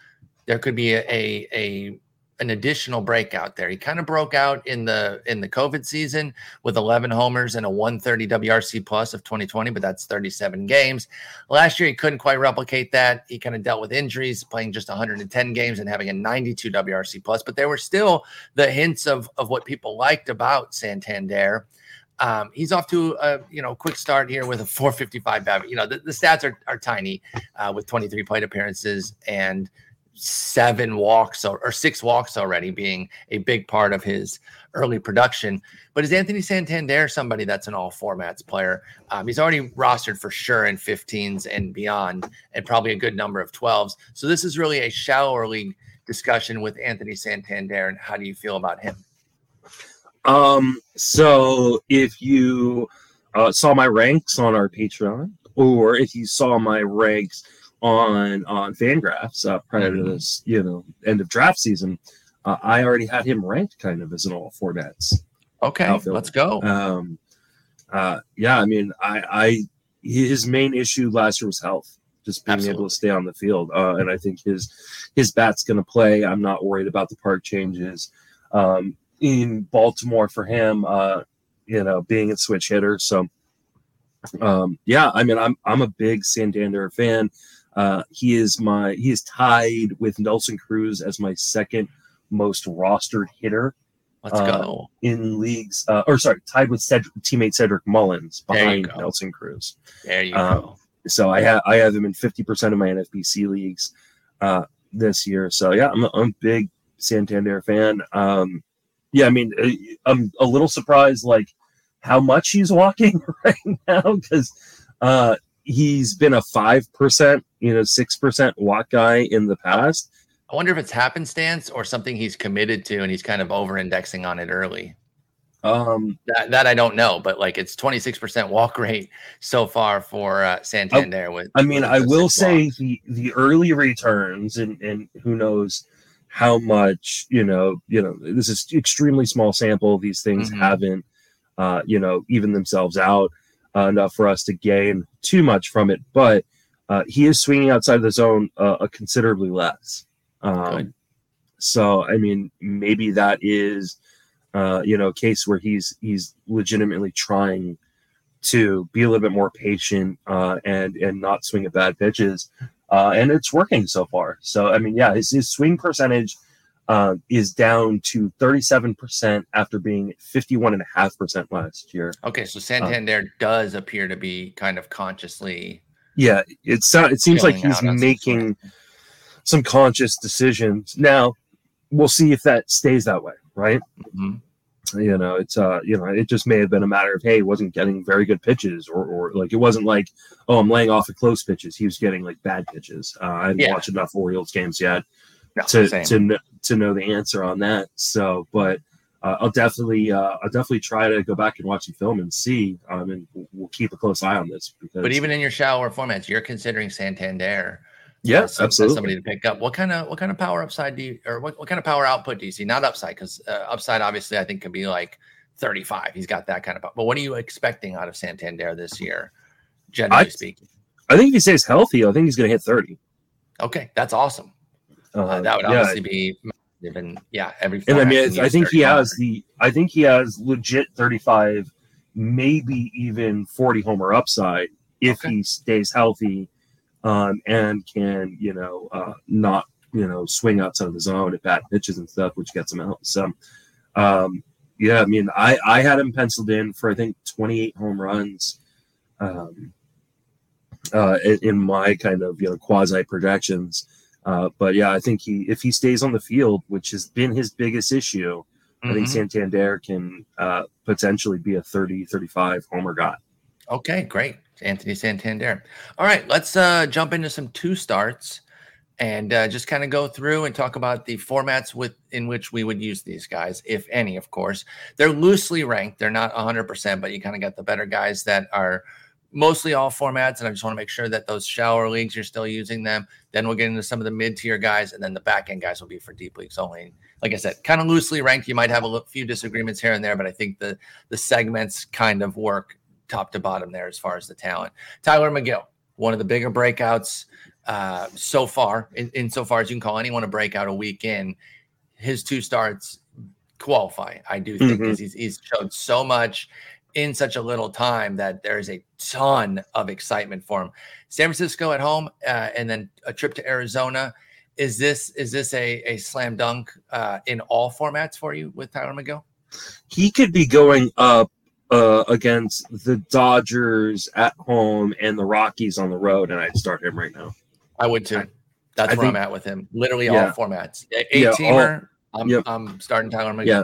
Speaker 1: there could be a, a a an additional breakout there. He kind of broke out in the in the COVID season with 11 homers and a 130 WRC plus of 2020, but that's 37 games. Last year he couldn't quite replicate that. He kind of dealt with injuries, playing just 110 games and having a 92 WRC plus, but there were still the hints of of what people liked about Santander. Um, he's off to a you know quick start here with a 455 BABIP. You know the, the stats are, are tiny uh, with 23 plate appearances and seven walks or, or, six walks already being a big part of his early production. But is Anthony Santander somebody that's an all formats player? Um, he's already rostered for sure in 15s and beyond, and probably a good number of 12s. So this is really a shallower league discussion with Anthony Santander. And how do you feel about him?
Speaker 2: Um, so if you uh, saw my ranks on our Patreon, or if you saw my ranks on on Fangraphs uh, prior to mm-hmm. this, you know, end of draft season, uh, I already had him ranked kind of as an all formats.
Speaker 1: Okay, let's go.
Speaker 2: Um, uh, yeah, I mean, I, I his main issue last year was health, just being Absolutely. able to stay on the field, uh, and I think his his bat's going to play. I'm not worried about the park changes. Um, in Baltimore for him, uh, you know, being a switch hitter, so um, yeah, I mean, I'm I'm a big Santander fan. Uh, he is my he is tied with Nelson Cruz as my second most rostered hitter.
Speaker 1: Let's uh, go
Speaker 2: in leagues, uh, or sorry, tied with Cedric, teammate Cedric Mullins behind Nelson Cruz.
Speaker 1: There you um, go.
Speaker 2: So I have I have him in fifty percent of my NFBC leagues uh, this year. So yeah, I'm a, I'm a big Santander fan. Um, yeah, I mean, uh, I'm a little surprised like how much he's walking *laughs* right now because uh, he's been a five percent, you know, six percent walk guy in the past.
Speaker 1: I wonder if it's happenstance or something he's committed to and he's kind of over indexing on it early.
Speaker 2: Um,
Speaker 1: that, that I don't know, but like it's 26% walk *laughs* rate so far for uh, Santander.
Speaker 2: I,
Speaker 1: with
Speaker 2: I mean, with I will say the the early returns and and who knows how much you know you know this is extremely small sample. These things mm-hmm. haven't uh, you know even themselves out uh, enough for us to gain too much from it, but uh, he is swinging outside of the zone uh, considerably less. Um, so, I mean, maybe that is, uh, you know, a case where he's he's legitimately trying to be a little bit more patient uh, and and not swing at bad pitches, uh, and it's working so far. So, I mean, yeah, his, his swing percentage uh, is down to 37% after being 51.5% last year.
Speaker 1: Okay, so Santander uh, does appear to be kind of consciously.
Speaker 2: Yeah, it it's it seems like he's making some conscious decisions. Now, we'll see if that stays that way, right? Mm-hmm. You know, it's uh, you know, it just may have been a matter of hey, wasn't getting very good pitches, or or like it wasn't like oh, I'm laying off the close pitches. He was getting like bad pitches. Uh, I haven't yeah. watched enough Orioles games yet no, to to to know the answer on that. So, but uh, I'll definitely uh, I'll definitely try to go back and watch the film and see. Um, and we'll keep a close eye on this. Because,
Speaker 1: but even in your shallower formats, you're considering Santander.
Speaker 2: Yes, yeah, absolutely.
Speaker 1: Somebody to pick up. What kind of what kind of power upside do you, or what, what kind of power output do you see? Not upside, because uh, upside obviously I think can be like 35. He's got that kind of. power. But what are you expecting out of Santander this year, generally I, speaking?
Speaker 2: I think if he stays healthy, I think he's going to hit 30.
Speaker 1: Okay, that's awesome. Uh, that would obviously be and yeah, every.
Speaker 2: And I mean, I think he has the. I think he has legit thirty-five, maybe even forty homer upside if okay. he stays healthy, um, and can you know uh, not you know swing outside of the zone at bad pitches and stuff, which gets him out. So, um, yeah, I mean, I I had him penciled in for I think twenty-eight home runs. Um, uh, in my kind of you know quasi projections, uh, but yeah, I think he if he stays on the field, which has been his biggest issue, mm-hmm. I think mm-hmm. Santander can uh, potentially be a 30, 35 homer guy.
Speaker 1: Okay, great. Anthony Santander. All right, let's uh, jump into some two starts and uh, just kind of go through and talk about the formats with in which we would use these guys, if any, of course. They're loosely ranked. They're not 100%, but you kind of got the better guys that are – mostly all formats. And I just want to make sure that those shower leagues, you're still using them. Then we'll get into some of the mid tier guys, and then the back end guys will be for deep leagues only. Like I said, kind of loosely ranked. You might have a few disagreements here and there, but I think the the segments kind of work top to bottom there as far as the talent. Tyler Megill, one of the bigger breakouts uh, so far, in, in so far as you can call anyone a breakout a week in his two starts qualify. I do think because mm-hmm. he's he's showed so much in such a little time that there is a ton of excitement for him. San Francisco at home, uh, and then a trip to Arizona. Is this is this a, a slam dunk uh, in all formats for you with Tyler Megill?
Speaker 2: He could be going up uh, against the Dodgers at home and the Rockies on the road, and I'd start him right now.
Speaker 1: I would too. That's I where think, I'm at with him. Literally yeah. all formats. A yeah, teamer. I'm, yep. I'm starting Tyler Megill.
Speaker 2: Yeah,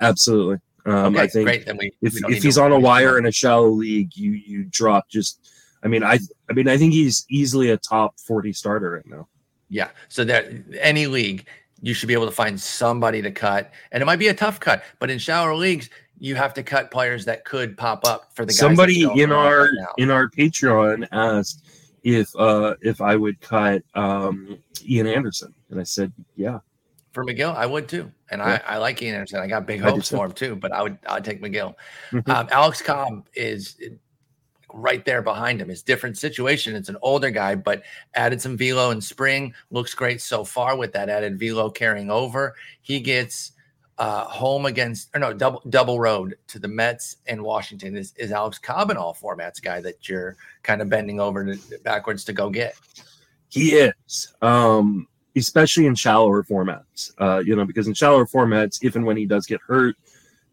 Speaker 2: absolutely. Um, okay, I think great. Then we, if, we if he's on a wire in a shallow league, you you drop just. I mean, I I mean, I think he's easily a top forty starter right now.
Speaker 1: Yeah. So that any league, you should be able to find somebody to cut, and it might be a tough cut, but in shallower leagues, you have to cut players that could pop up for the guy.
Speaker 2: somebody in our right in our Patreon asked if uh if I would cut um Ian Anderson, and I said yeah.
Speaker 1: For Megill, I would too, and yeah. I, I like Ian Anderson. I got big hopes for him too, but I would I'd take Megill. Mm-hmm. Um, Alex Cobb is right there behind him. It's different situation. It's an older guy, but added some velo in spring. Looks great so far with that added velo carrying over. He gets uh, home against or no double double road to the Mets and Washington is, is Alex Cobb in all formats guy that you're kind of bending over to, backwards to go get.
Speaker 2: He is, um, especially in shallower formats. Uh, you know, because in shallower formats, if and when he does get hurt,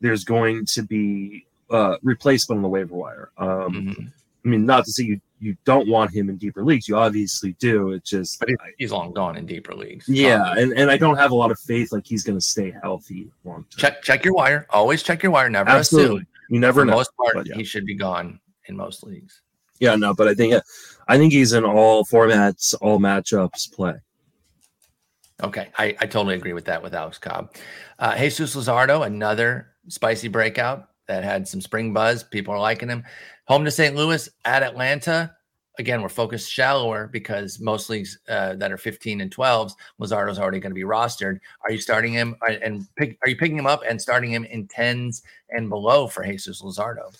Speaker 2: there's going to be uh, replacement on the waiver wire. Um, mm-hmm. I mean, not to say you you don't want him in deeper leagues. You obviously do. It's just
Speaker 1: but he's long gone in deeper leagues.
Speaker 2: Yeah, and, and I don't have a lot of faith like he's going to stay healthy long term.
Speaker 1: Check check your wire. Always check your wire. Never Absolutely. assume.
Speaker 2: You never For know.
Speaker 1: most part, yeah. he should be gone in most leagues.
Speaker 2: Yeah, no, but I think I think he's in all formats, all matchups play.
Speaker 1: Okay, I, I totally agree with that with Alex Cobb. Uh, Jesus Luzardo, another spicy breakout that had some spring buzz. People are liking him. Home to St. Louis at Atlanta. Again, we're focused shallower because most leagues uh, that are 15 and 12s, Luzardo's already going to be rostered. Are you starting him uh, and pick, are you picking him up and starting him in 10s and below for Jesus Luzardo?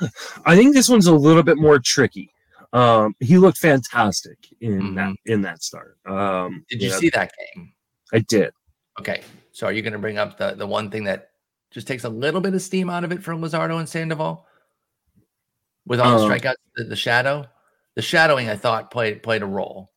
Speaker 1: *laughs*
Speaker 2: I think this one's a little bit more tricky. Um, he looked fantastic in mm-hmm. that in that start. Um,
Speaker 1: did you, see that game?
Speaker 2: I did.
Speaker 1: Okay, so are you going to bring up the the one thing that just takes a little bit of steam out of it from Luzardo and Sandoval? with all the um, strikeouts, the, the, shadow, the shadowing, I thought played played a role.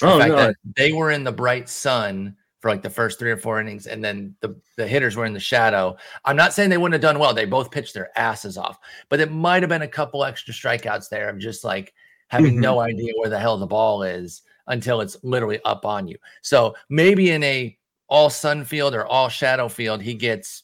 Speaker 1: The oh, no. that they were in the bright sun for like the first three or four innings, and then the, the hitters were in the shadow. I'm not saying they wouldn't have done well. They both pitched their asses off, but it might have been a couple extra strikeouts there I'm just like having mm-hmm. no idea where the hell the ball is until it's literally up on you. So maybe in a all sun field or all shadow field, he gets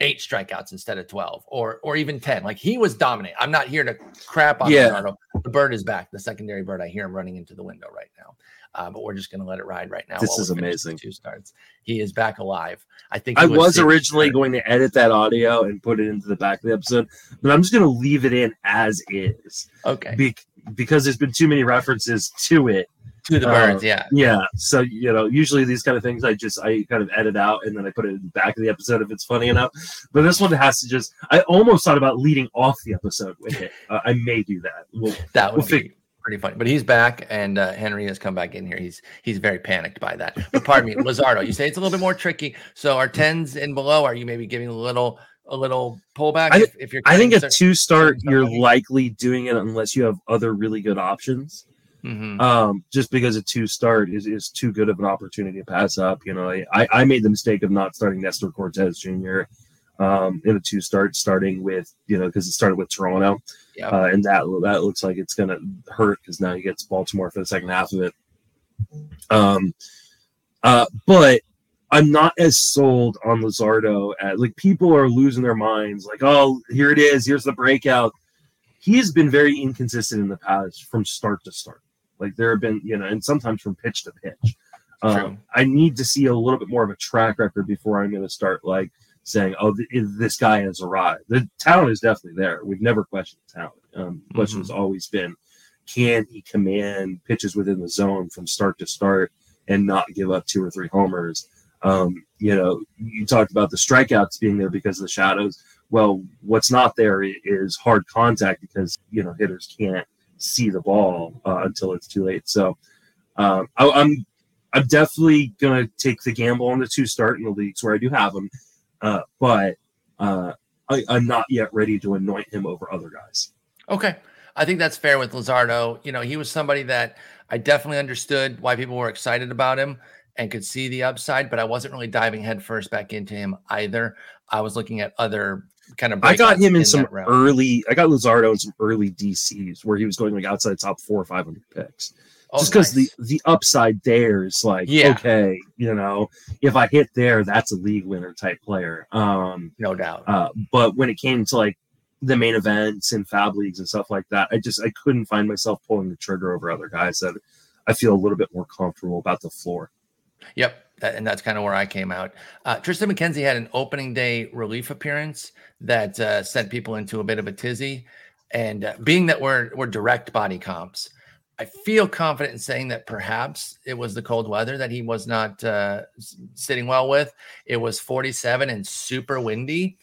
Speaker 1: eight strikeouts instead of 12 or or even 10 like he was dominant. I'm not here to crap on yeah. The bird is back. The secondary bird i hear him running into the window right now. Uh, but we're just going to let it ride right now
Speaker 2: this is amazing.
Speaker 1: two starts. He is back alive. I think
Speaker 2: i was, was originally going to edit that audio and put it into the back of the episode but i'm just going to leave it in as is
Speaker 1: okay.
Speaker 2: Be- because there's been too many references to it
Speaker 1: to the birds, uh, yeah.
Speaker 2: Yeah. So, you know, usually these kind of things I just I kind of edit out and then I put it in the back of the episode if it's funny enough. But this one has to just I almost thought about leading off the episode with it. Uh, I may do that. We'll, *laughs*
Speaker 1: that would we'll be pretty funny. But he's back and uh, Henry has come back in here. He's he's very panicked by that. But pardon me, *laughs* Luzardo, you say it's a little bit more tricky. So our tens and below, are you maybe giving a little a little pullback
Speaker 2: I, if, if, you're I think a two start you're likely doing it unless you have other really good options. Mm-hmm. Um, just because a two start is, is too good of an opportunity to pass up. You know, I, I made the mistake of not starting Nestor Cortes Jr. Um, in a two start, starting with you know because it started with Toronto, yep. uh, and that that looks like it's going to hurt because now he gets Baltimore for the second half of it. Um, uh, but I'm not as sold on Luzardo as like people are losing their minds. Like, oh, here it is. Here's the breakout. He has been very inconsistent in the past from start to start. Like there have been, you know, and sometimes from pitch to pitch. Um, I need to see a little bit more of a track record before I'm going to start like saying, "Oh, th- this guy has arrived." The talent is definitely there. We've never questioned talent. Um, the question mm-hmm. has always been, can he command pitches within the zone from start to start and not give up two or three homers? Um, you know, you talked about the strikeouts being there because of the shadows. Well, what's not there is hard contact because you know hitters can't see the ball uh, until it's too late. So um, I, am I'm definitely gonna take the gamble on the two start in the leagues where I do have him, uh, but uh, I, I'm not yet ready to anoint him over other guys.
Speaker 1: Okay. I think that's fair with Luzardo. You know, he was somebody that I definitely understood why people were excited about him and could see the upside, but I wasn't really diving headfirst back into him either. I was looking at other kind of.
Speaker 2: I got him in,
Speaker 1: in
Speaker 2: some early. I got Luzardo in some early DCs where he was going like outside top four or five hundred picks.
Speaker 1: Oh,
Speaker 2: Just because
Speaker 1: nice.
Speaker 2: the the upside there is like
Speaker 1: Yeah.
Speaker 2: okay, you know, if I hit there, that's a league winner type player. Um,
Speaker 1: no doubt.
Speaker 2: uh, but when it came to like the main events and fab leagues and stuff like that, I just I couldn't find myself pulling the trigger over other guys that I feel a little bit more comfortable about the floor.
Speaker 1: Yep. That, and that's kind of where I came out. Uh, Triston McKenzie had an opening day relief appearance that uh, sent people into a bit of a tizzy. And uh, being that we're we're direct body comps, I feel confident in saying that perhaps it was the cold weather that he was not uh, sitting well with. It was 47 and super windy,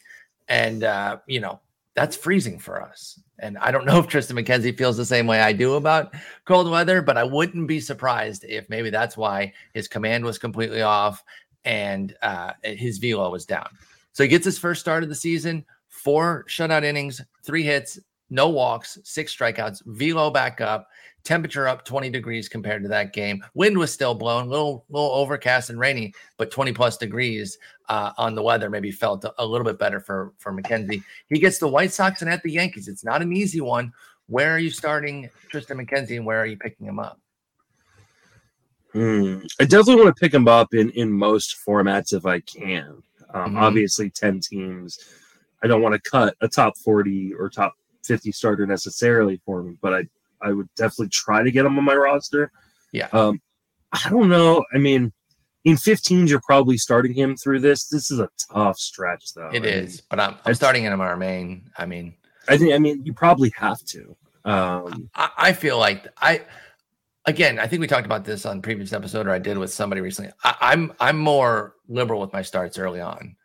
Speaker 1: and uh, you know that's freezing for us. And I don't know *laughs* if Triston McKenzie feels the same way I do about cold weather, but I wouldn't be surprised if maybe that's why his command was completely off and uh, his velo was down. So he gets his first start of the season, four shutout innings, three hits, no walks, six strikeouts, velo back up, temperature up 20 degrees compared to that game. Wind was still blowing, little little overcast and rainy, but 20 plus degrees uh, on the weather maybe felt a, little bit better for for McKenzie. He gets the White Sox and at the Yankees. It's not an easy one. Where are you starting Triston McKenzie and where are you picking him up?
Speaker 2: Hmm. I definitely want to pick him up in in most formats if I can. Um,
Speaker 1: Mhm.
Speaker 2: Obviously, ten teams. I don't want to cut a top forty or top fifty starter necessarily for me, but I I would definitely try to get him on my roster.
Speaker 1: Yeah.
Speaker 2: Um, I don't know. I mean, in 15s, you're probably starting him through this. This is a tough stretch, though.
Speaker 1: It
Speaker 2: I mean,
Speaker 1: but I'm, I'm starting in our main. I mean,
Speaker 2: I think. I mean, you probably have to. Um,
Speaker 1: I, I feel like I again, I think we talked about this on previous episode, or I did with somebody recently. I, I'm I'm more liberal with my starts early on.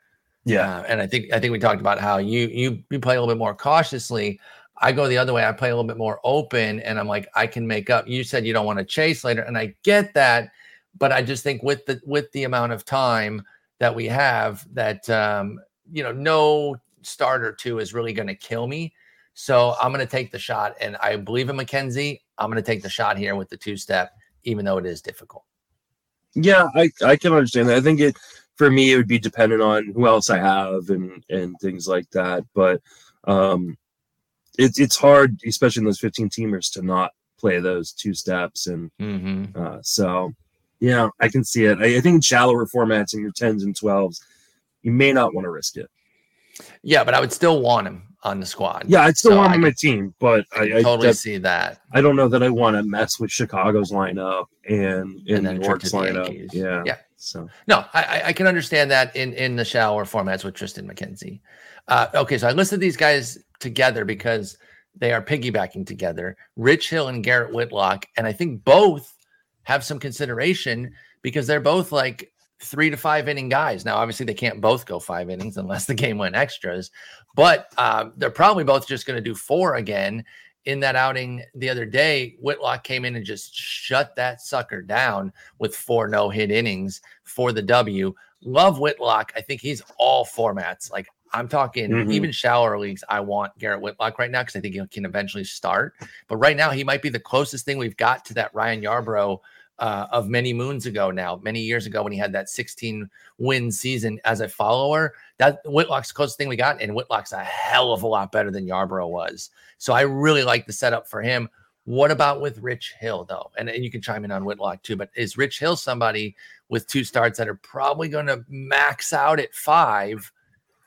Speaker 1: Uh, and I think I think we talked about how you you you play a little bit more cautiously. I go the other way. I play a little bit more open, and I'm like, I can make up. You said you don't want to chase later, and I get that, but I just think with the with the amount of time that we have, that um, you know, no starter two is really going to kill me. So I'm going to take the shot, and I believe in McKenzie. I'm going to take the shot here with the two step, even though it is difficult.
Speaker 2: Yeah, I, I can understand that. I think it for me it would be dependent on who else I have and and things like that. But um it's it's hard, especially in those 15 teamers, to not play those two steps. And
Speaker 1: Mm-hmm.
Speaker 2: uh so yeah, I can see it. I, I think in shallower formats in your 10s and 12s, you may not want to risk it.
Speaker 1: Yeah, but I would still want him on the squad.
Speaker 2: Yeah, I'd still
Speaker 1: So
Speaker 2: want him on my team, but I, I,
Speaker 1: totally
Speaker 2: def-
Speaker 1: see that.
Speaker 2: I don't know that I want to mess with Chicago's lineup and, and,
Speaker 1: And
Speaker 2: New York's lineup.
Speaker 1: Yankees.
Speaker 2: Yeah.
Speaker 1: Yeah.
Speaker 2: So
Speaker 1: No, I, I- can understand that in in the shallower formats with Triston McKenzie. Uh, okay, so I listed these guys together because they are piggybacking together. Rich Hill and Garrett Whitlock, and I think both have some consideration because they're both like three to five inning guys. Now, obviously, they can't both go five innings unless the game went extras, but um, they're probably both just going to do four again. In that outing the other day, Whitlock came in and just shut that sucker down with four no hit innings for the W. Love Whitlock. I think he's all formats. Like I'm talking
Speaker 2: Mhm.
Speaker 1: even shallower leagues. I want Garrett Whitlock right now because I think he can eventually start. But right now, he might be the closest thing we've got to that Ryan Yarbrough uh, of many moons ago now, many years ago when he had that 16 win season as a follower. That Whitlock's closest thing we got, and Whitlock's a hell of a lot better than Yarbrough was. So I really like the setup for him. What about with Rich Hill, though? And, and you can chime in on Whitlock too, but is Rich Hill somebody with two starts that are probably going to max out at five?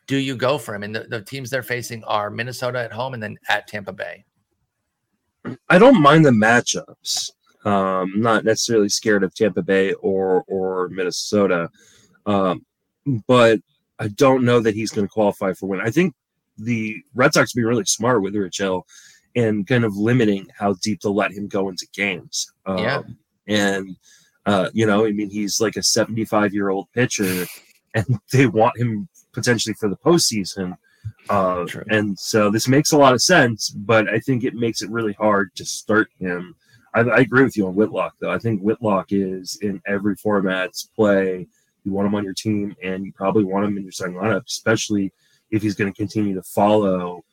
Speaker 1: Do you go for him? And the, the teams they're facing are Minnesota at home and then at Tampa Bay.
Speaker 2: I don't mind the matchups. Um, not necessarily scared of Tampa Bay or or Minnesota, um, but I don't know that he's going to qualify for win. I think the Red Sox be really smart with Rich Hill and kind of limiting how deep to let him go into games. Um,
Speaker 1: Yeah.
Speaker 2: and uh, you know, I mean, he's like a 75 year old pitcher, and *laughs* they want him potentially for the postseason. Uh,
Speaker 1: True.
Speaker 2: and so this makes a lot of sense, but I think it makes it really hard to start him I, I agree with you on Whitlock though. I think Whitlock is in every format's play. You want him on your team, and you probably want him in your starting lineup, especially if he's going to continue to follow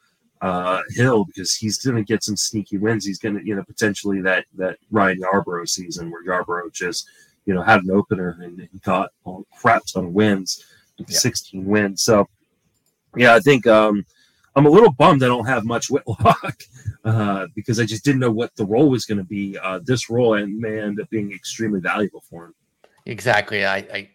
Speaker 2: uh, Hill because he's going to get some sneaky wins. He's going to, you know, potentially that that Ryan Yarbrough season where Yarbrough just, you know, had an opener and he got a crap ton of wins, yeah. 16 wins. So, yeah, I think um, I'm a little bummed I don't have much Whitlock *laughs* uh, because I just didn't know what the role was going to be. Uh, this role and may end up being extremely valuable for him.
Speaker 1: Exactly. I, I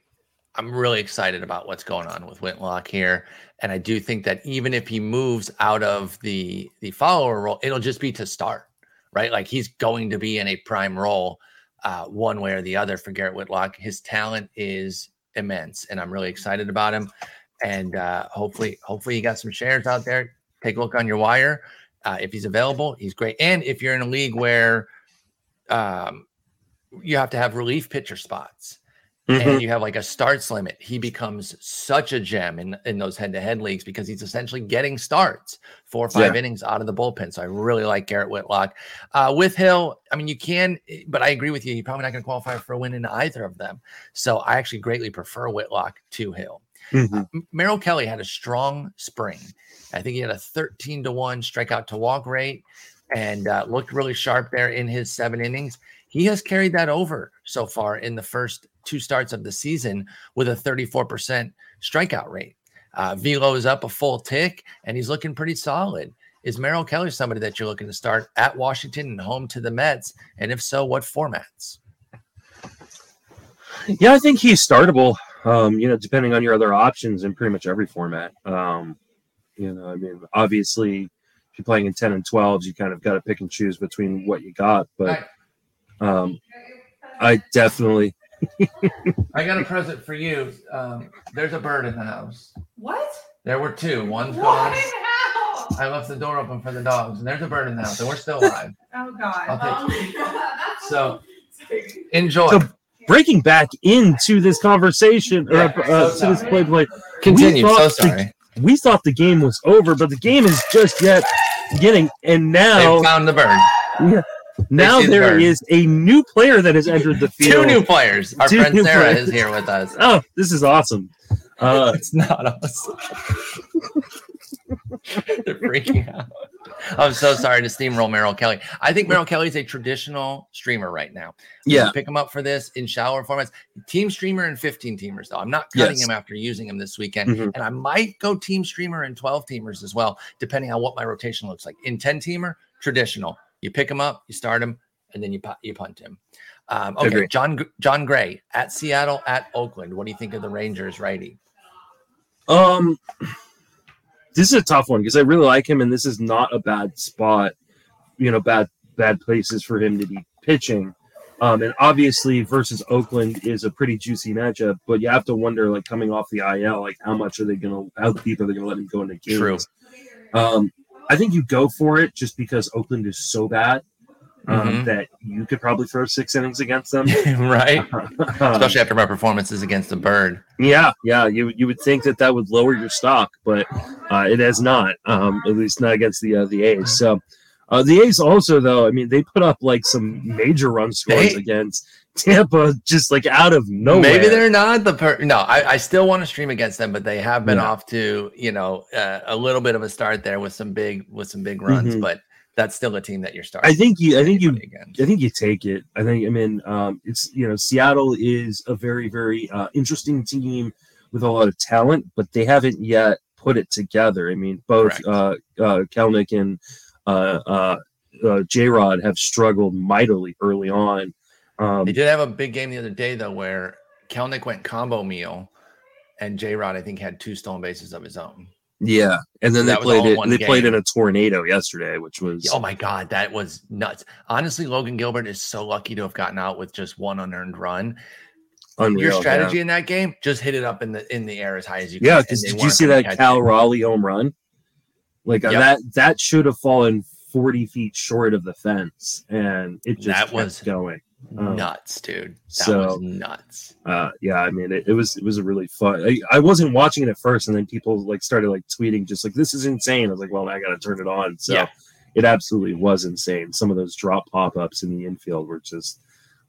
Speaker 1: I'm really excited about what's going on with Whitlock here. And I do think that even if he moves out of the the follower role, it'll just be to start, right? Like he's going to be in a prime role uh, one way or the other for Garrett Whitlock. His talent is immense, and I'm really excited about him. And uh, hopefully, hopefully, you got some shares out there. Take a look on your wire. Uh, if he's available, he's great. And if you're in a league where um, you have to have relief pitcher spots, Mm-hmm. and you have like a starts limit, he becomes such a gem in, in those head to head leagues because he's essentially getting starts four or five yeah. innings out of the bullpen. So I really like Garrett Whitlock. Uh, with Hill, I mean, you can, but I agree with you. You're probably not going to qualify for a win in either of them. So I actually greatly prefer Whitlock to Hill. Mm-hmm. Uh, Merrill Kelly had a strong spring. I think he had a 13 to 1 strikeout to walk rate and uh, looked really sharp there in his seven innings. He has carried that over so far in the first two starts of the season with a 34% strikeout rate. Uh, Velo is up a full tick, and he's looking pretty solid. Is Merrill Kelly somebody that you're looking to start at Washington and home to the Mets? And if so, what formats?
Speaker 2: Yeah, I think he's startable. Um, you know, depending on your other options in pretty much every format. Um, you know, I mean, obviously, if you're playing in 10 and 12s, you kind of got to pick and choose between what you got. But um, I definitely. *laughs*
Speaker 1: I got a present for you. Um, there's a bird in the house.
Speaker 3: What?
Speaker 1: There were two. One's
Speaker 3: gone.
Speaker 1: I left the door open for the dogs, and there's a bird in the house, and we're still alive. *laughs*
Speaker 3: oh God! I'll take
Speaker 1: oh, *laughs* so enjoy.
Speaker 2: So breaking back into this conversation or yeah, uh, so to this play play.
Speaker 1: Continue. So sorry.
Speaker 2: The, we thought the game was over, but the game is just yet beginning, and now
Speaker 1: they found the bird.
Speaker 2: Yeah, now there is a new player that has entered the *laughs* field.
Speaker 1: Two new players. Our Two friend Sarah players. is here with us. *laughs*
Speaker 2: Oh, this is awesome. *laughs*
Speaker 1: Uh, it's not awesome. They're freaking out. I'm so sorry to steamroll Merrill Kelly. I think Merrill Kelly is a traditional streamer right now.
Speaker 2: Yeah.
Speaker 1: Pick him up for this in shallower formats. Team streamer and 15 teamers, though. I'm not cutting yes. him after using him this weekend. Mm-hmm. And I might go team streamer and 12 teamers as well, depending on what my rotation looks like. In 10 teamer, traditional. You pick him up, you start him, and then you you punt him. Um, okay, Agreed. Jon Jon Gray at Seattle at Oakland. What do you think of the Rangers righty?
Speaker 2: Um, this is a tough one because I really like him, and this is not a bad spot. You know, bad bad places for him to be pitching. Um, and obviously versus Oakland is a pretty juicy matchup, but you have to wonder, like coming off the IL, like how much are they going to, how deep are they going to let him go into games? True. Um, I think you go for it just because Oakland is so bad um, mm-hmm. that you could probably throw six innings against them, *laughs*
Speaker 1: right? *laughs* Especially after my performances against the Bird.
Speaker 2: Yeah, yeah. You you would think that that would lower your stock, but uh, it has not. Um, at least not against the uh, the A's. So. Uh, the A's also, though, I mean, they put up like some major run scores they, against Tampa just like out of nowhere.
Speaker 1: Maybe they're not the per. No, I, I still want to stream against them, but they have been yeah. off to you know uh, a little bit of a start there with some big with some big runs, mm-hmm. but that's still a team that you're starting.
Speaker 2: I think you. I think you. Against. I think you take it. I think. I mean, um, it's you know, Seattle is a very very uh, interesting team with a lot of talent, but they haven't yet put it together. I mean, both uh, uh, Kelenic and uh, uh, uh, J Rod have struggled mightily early on.
Speaker 1: Um, they did have a big game the other day though, where Kelenic went combo meal, and J Rod I think had two stolen bases of his own.
Speaker 2: Yeah, and then they played it. They game. played in a tornado yesterday, which was
Speaker 1: oh my god, that was nuts. Honestly, Logan Gilbert is so lucky to have gotten out with just one unearned run. Unreal, Your strategy yeah. in that game, just hit it up in the in the air as high as you
Speaker 2: can. Yeah, did you see that Cal Raleigh home run? Like uh, yep. that that should have fallen forty feet short of the fence, and it just that was going.
Speaker 1: Um, nuts, dude. That so nuts.
Speaker 2: Uh, yeah, I mean, it, it, was it was a really fun. I, I, wasn't watching it at first, and then people like started like tweeting, just like this is insane. I was like, well, I got to turn it on. So yeah. it absolutely was insane. Some of those drop pop ups in the infield were just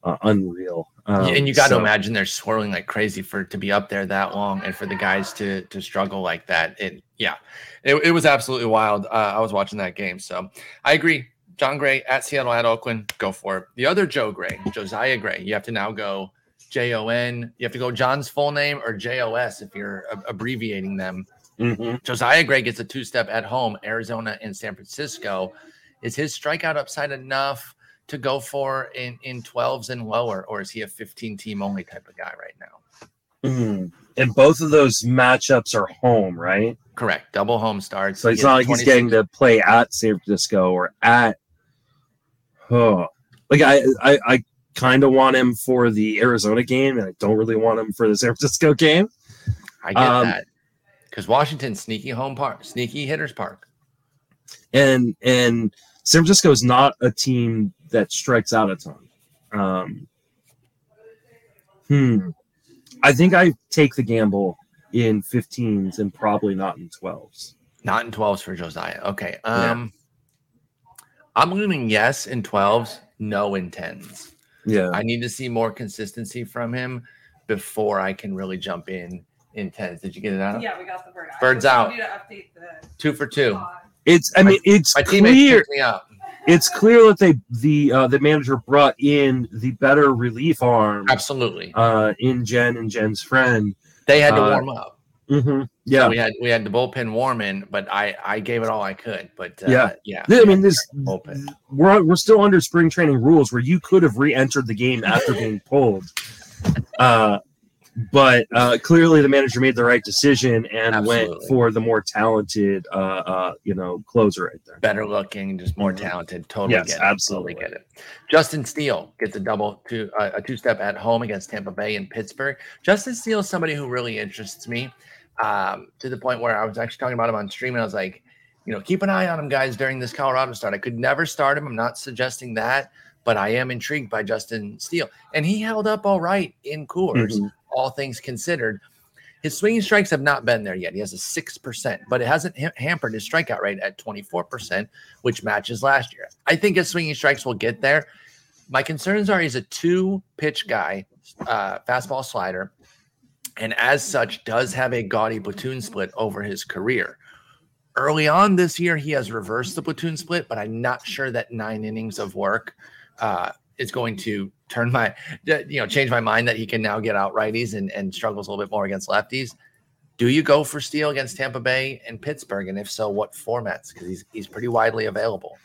Speaker 2: uh, unreal. Um,
Speaker 1: and you got to imagine they're swirling like crazy for to be up there that long and for the guys to to struggle like that. It yeah, it, it was absolutely wild. Uh, I was watching that game, so I agree. Jon Gray at Seattle at Oakland, go for it. The other Joe Gray, Josiah Gray, you have to now go J O N. You have to go John's full name or J O S if you're ab- abbreviating them.
Speaker 2: Mhm.
Speaker 1: Josiah Gray gets a two step at home, Arizona and San Francisco. Is his strikeout upside enough to go for in, in 12s and lower, or is he a 15 team only type of guy right now?
Speaker 2: Mhm. And both of those matchups are home, right?
Speaker 1: Correct. Double home starts.
Speaker 2: So it's not like he's getting to play at San Francisco or at. Oh, like I, I, I kind of want him for the Arizona game, and I don't really want him for the San Francisco game.
Speaker 1: I get
Speaker 2: um,
Speaker 1: that. Because Washington's sneaky home park, sneaky hitters park.
Speaker 2: And and San Francisco is not a team that strikes out a ton. Um, hmm. I think I take the gamble in 15s and probably not in 12s.
Speaker 1: Not in 12s for Josiah. Okay.
Speaker 2: Yeah.
Speaker 1: I'm leaning yes in 12s, no in 10s.
Speaker 2: Yeah.
Speaker 1: I need to see more consistency from him before I can really jump in in 10s. Did you get it out?
Speaker 3: Yeah, we got the bird. I
Speaker 1: Bird's
Speaker 3: just
Speaker 1: out.
Speaker 3: need to update the
Speaker 1: Two for two.
Speaker 3: pod.
Speaker 2: It's. I mean, it's
Speaker 1: My teammates
Speaker 2: clear.
Speaker 1: picked me up.
Speaker 2: It's clear that they the uh, the manager brought in the better relief arm
Speaker 1: Absolutely.
Speaker 2: uh, in Jen and Jen's friend.
Speaker 1: They had to
Speaker 2: uh,
Speaker 1: warm up.
Speaker 2: Mm-hmm.
Speaker 1: So
Speaker 2: Yeah.
Speaker 1: we had we had the bullpen warming, but I I gave it all I could. But uh,
Speaker 2: Yeah.
Speaker 1: yeah.
Speaker 2: I mean, this
Speaker 1: bullpen.
Speaker 2: we're we're still under spring training rules where you could have re-entered the game after *laughs* being pulled. Uh, but uh, clearly, the manager made the right decision and went for the more talented, uh, uh, you know, closer right there.
Speaker 1: better looking, just more
Speaker 2: Mhm.
Speaker 1: talented. Totally
Speaker 2: Yes,
Speaker 1: get it.
Speaker 2: absolutely.
Speaker 1: Totally get it. Justin Steele gets a double two uh, a two step at home against Tampa Bay and Pittsburgh. Justin Steele is somebody who really interests me um, to the point where I was actually talking about him on stream and I was like, you know, keep an eye on him, guys, during this Colorado start. I could never start him. I'm not suggesting that, but I am intrigued by Justin Steele, and he held up all right in Coors,
Speaker 2: Mhm.
Speaker 1: all things considered. His swinging strikes have not been there yet. He has a 6%, but it hasn't ha- hampered his strikeout rate at 24%, which matches last year. I think his swinging strikes will get there. My concerns are he's a two pitch guy, uh, fastball slider, and as such, does have a gaudy platoon split over his career. Early on this year, he has reversed the platoon split, but I'm not sure that nine innings of work uh, is going to turn my, you know, change my mind that he can now get out righties and, and struggles a little bit more against lefties. Do you go for Steele against Tampa Bay and Pittsburgh? And if so, what formats? Because he's he's pretty widely available.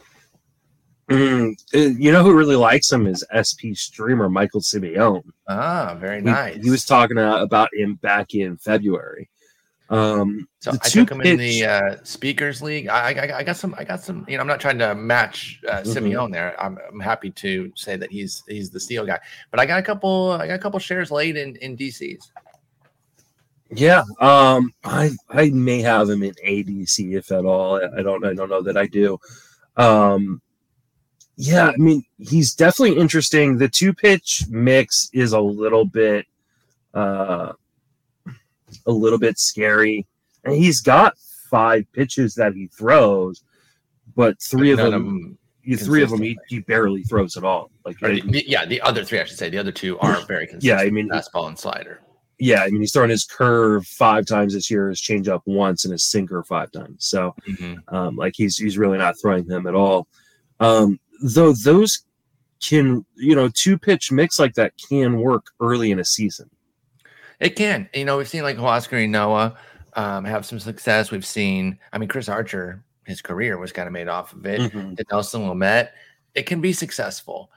Speaker 2: Mm, you know who really likes him is SP streamer Michael Simeone.
Speaker 1: Ah, very nice.
Speaker 2: He, was talking uh, about him back in February. Um,
Speaker 1: So I took him in the uh, speakers league. I, I I got some. I got some. You know, I'm not trying to match uh,
Speaker 2: Mhm.
Speaker 1: Simeone there. I'm, I'm happy to say that he's he's the steel guy. But I got a couple. I got a couple shares late in in DCs.
Speaker 2: Yeah, um, I I may have him in ADC if at all. I I don't I don't know that I do. Um, yeah, I mean he's definitely interesting. The two pitch mix is a little bit, uh, a little bit scary, and he's got five pitches that he throws, but three of
Speaker 1: None
Speaker 2: them, you three of them he, he barely throws at all. Like
Speaker 1: the- the- yeah, the other three, I should say. The other two are very consistent. *laughs*
Speaker 2: Yeah, I mean-
Speaker 1: fastball and slider.
Speaker 2: yeah, I mean he's throwing his curve five times this year, his changeup once, and his sinker five times. So. Um, like he's he's really not throwing them at all. Um, though those can you know two pitch mix like that can work early in a season.
Speaker 1: It can. You know, we've seen like Huascar and Noah um, have some success. We've seen. I mean, Chris Archer, his career was kind of made off of it.
Speaker 2: Mhm.
Speaker 1: Nelson Lamet, it can be successful.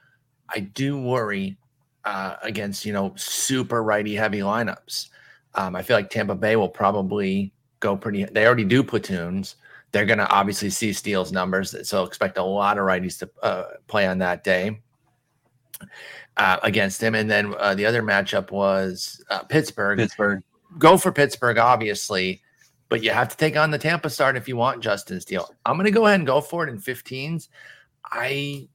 Speaker 1: I do worry uh, against you know super righty heavy lineups. Um, I feel like Tampa Bay will probably go pretty. They already do platoons. They're going to obviously see Steele's numbers, so expect a lot of righties to uh, play on that day uh, against him. And then uh, the other matchup was uh, Pittsburgh
Speaker 2: Pittsburgh.
Speaker 1: go for Pittsburgh, obviously, but you have to take on the Tampa start if you want Justin Steele. I'm going to go ahead and go for it in 15s. I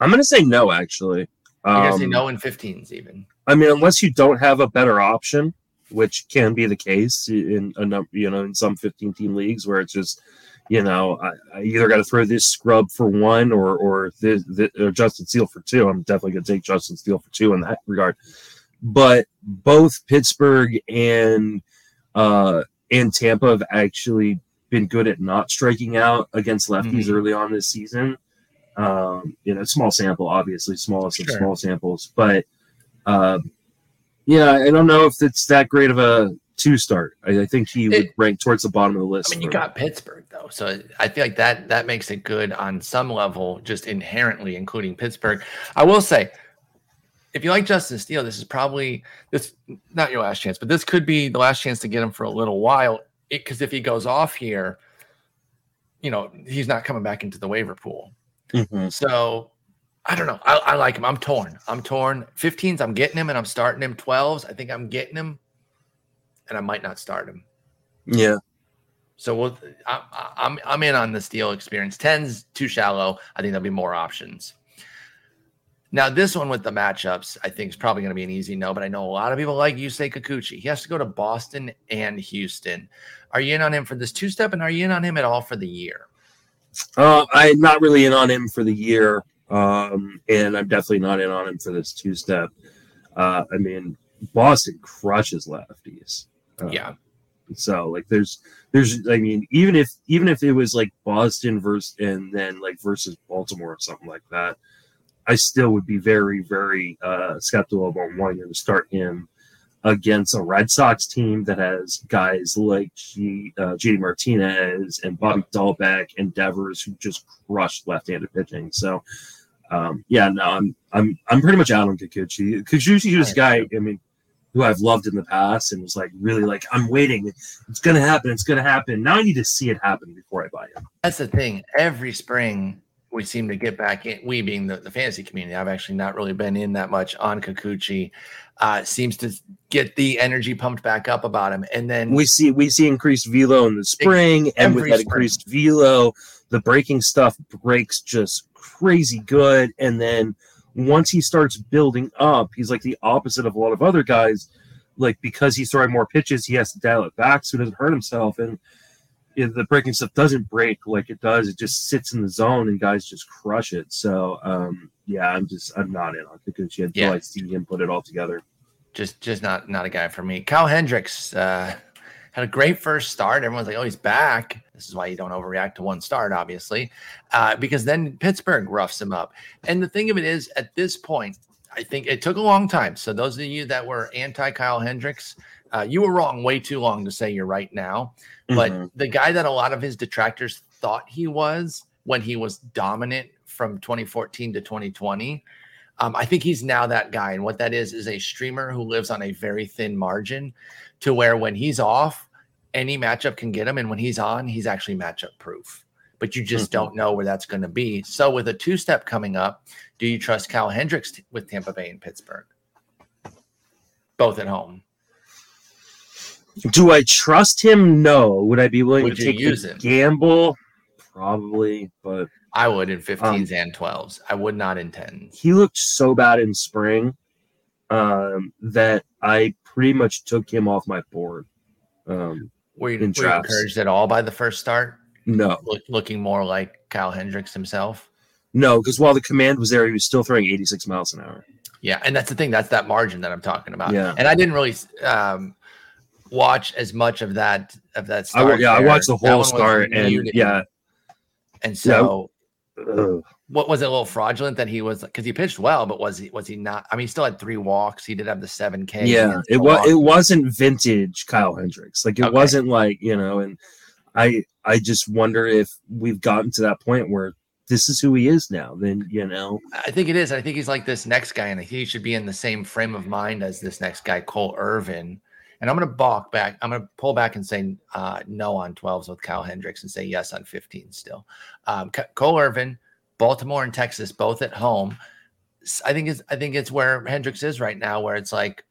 Speaker 2: I'm gonna say no actually.
Speaker 1: I'm going to say
Speaker 2: Um,
Speaker 1: no in 15s even.
Speaker 2: I mean, unless you don't have a better option, which can be the case in a number, you know, in some 15 team leagues where it's just you know, I, I either got to throw this scrub for one or or this, this or Justin Steele for two. I'm definitely going to take Justin Steele for two in that regard. But both Pittsburgh and uh, and Tampa have actually been good at not striking out against lefties mm-hmm. early on this season. Um, you know, small sample, obviously, smallest sure. of small samples, but um, yeah, I don't know if it's that great of a two start. I, I think he it, would rank towards the bottom of the list.
Speaker 1: I mean, you got Pittsburgh though, so I feel like that that makes it good on some level, just inherently, including Pittsburgh. I will say, if you like Justin Steele, this is probably this not your last chance, but this could be the last chance to get him for a little while. Because if he goes off here, you know he's not coming back into the waiver pool. Mm-hmm. So I don't know. I, I, like him. I'm torn. I'm torn. 15s, I'm getting him and I'm starting him. 12s, I think I'm getting him and I might not start him.
Speaker 2: Yeah.
Speaker 1: So we'll, I, I'm I'm in on the Steele experience. 10's too shallow. I think there'll be more options. Now, this one with the matchups, I think is probably going to be an easy no, but I know a lot of people like Yusei Kikuchi. He has to go to Boston and Houston. Are you in on him for this two step, and are you in on him at all for the year?
Speaker 2: Uh, I'm not really in on him for the year, um, and I'm definitely not in on him for this two step. Uh, I mean, Boston crushes lefties.
Speaker 1: Uh, yeah.
Speaker 2: So like, there's, there's, I mean, even if even if it was like Boston versus and then like versus Baltimore or something like that, I still would be very very uh, skeptical about wanting to start him against a Red Sox team that has guys like G, uh, JD Martinez and Bobby Dalbec and Devers who just crushed left-handed pitching. So, um, yeah, no, I'm I'm I'm pretty much out on Kikuchi. Kikuchi is a guy. I mean, who I've loved in the past and was like really like I'm waiting. It's gonna happen. It's gonna happen. Now I need to see it happen before I buy it.
Speaker 1: That's the thing. Every spring we seem to get back in. We being the, the fantasy community, I've actually not really been in that much on Kikuchi. Uh, seems to get the energy pumped back up about him, and then
Speaker 2: we see we see increased velo in the spring, and with that spring. increased velo, the breaking stuff breaks just crazy good, and then once he starts building up, he's like the opposite of a lot of other guys. Like because he's throwing more pitches, he has to dial it back so he doesn't hurt himself. And if the breaking stuff doesn't break like it does, it just sits in the zone and guys just crush it. So um, yeah, I'm just I'm not in on Kikuchi until yeah. I see him put it all together.
Speaker 1: Just just not not a guy for me. Kyle Hendricks, uh, had a great first start. Everyone's like, oh, he's back. This is why you don't overreact to one start, obviously, uh, because then Pittsburgh roughs him up. And the thing of it is, at this point, I think it took a long time. So those of you that were anti Kyle Hendricks, uh, you were wrong way too long to say you're right now. But mm-hmm. the guy that a lot of his detractors thought he was when he was dominant from 2014 to 2020. Um, I think he's now that guy. And what that is, is a streamer who lives on a very thin margin to where when he's off, any matchup can get him. And when he's on, he's actually matchup proof. But you just mm-hmm. don't know where that's going to be. So with a two step coming up, do you trust Cal Hendricks t- with Tampa Bay and Pittsburgh? Both at home.
Speaker 2: Do I trust him? No. Would I be willing would to take use the gamble? Probably, but
Speaker 1: I would in 15s um, and 12s. I would not in 10s.
Speaker 2: He looked so bad in spring um, that I pretty much took him off my board. Um,
Speaker 1: were you, were you encouraged at all by the first start?
Speaker 2: No.
Speaker 1: Look, looking more like Kyle Hendricks himself?
Speaker 2: No, because while the command was there, he was still throwing 86 miles an hour.
Speaker 1: Yeah, and that's the thing. That's that margin that I'm talking about.
Speaker 2: Yeah.
Speaker 1: And I didn't really um, watch as much of that of that
Speaker 2: start. I, yeah, there. I watched the whole start, and yeah.
Speaker 1: And so, yeah. What was it a little fraudulent that he was because he pitched well, but was he was he not? I mean, he still had three walks. He did have the seven K.
Speaker 2: Yeah, it was it wasn't vintage Kyle Hendricks. Like it okay. wasn't like you know, and I I just wonder if we've gotten to that point where this is who he is now, then you know.
Speaker 1: I think it is. I think he's like this next guy, and he should be in the same frame of mind as this next guy, Cole Irvin. And I'm going to balk back. I'm going to pull back and say uh, no on 12s with Kyle Hendricks and say yes on 15 still. Um, Cole Irvin, Baltimore and Texas, both at home. I think it's I think it's where Hendricks is right now, where it's like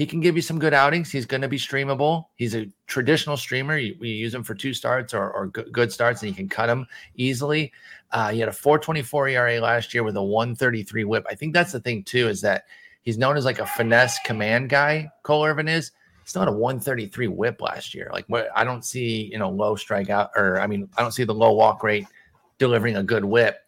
Speaker 1: he can give you some good outings. He's going to be streamable. He's a traditional streamer. You, we use him for two starts or, or good starts, and you can cut him easily. Uh, he had a 4.24 ERA last year with a 133 WHIP. I think that's the thing too is that he's known as like a finesse command guy. Cole Irvin is. still not a 133 whip last year. Like I don't see, you know, low strikeout or I mean, I don't see the low walk rate delivering a good whip.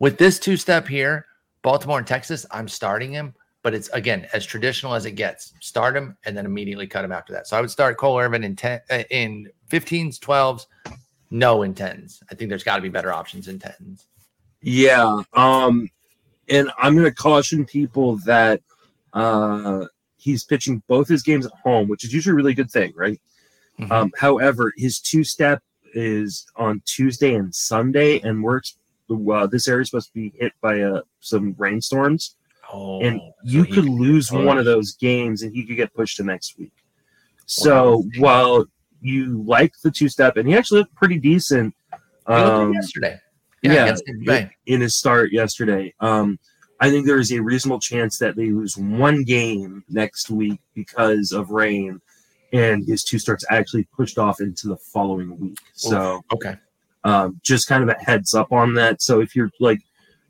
Speaker 1: With this two step here, Baltimore and Texas, I'm starting him, but it's again as traditional as it gets. Start him and then immediately cut him after that. So I would start Cole Irvin in 10 uh, in 15s, 12s, no in 10s. I think there's got to be better options in 10s.
Speaker 2: Yeah. Um, and I'm going to caution people that uh, he's pitching both his games at home, which is usually a really good thing, right? Mm-hmm. Um, however, his two step is on Tuesday and Sunday, and we're uh, this area is supposed to be hit by uh, some rainstorms. Oh, and you so could lose one of those games and he could get pushed to next week. So wow. while you like the two step, and he actually looked pretty decent
Speaker 1: um, yesterday.
Speaker 2: Yeah, yeah in his start yesterday. Um, I think there is a reasonable chance that they lose one game next week because of rain, and his two starts actually pushed off into the following week. So
Speaker 1: okay,
Speaker 2: um, just kind of a heads up on that. So if you're like,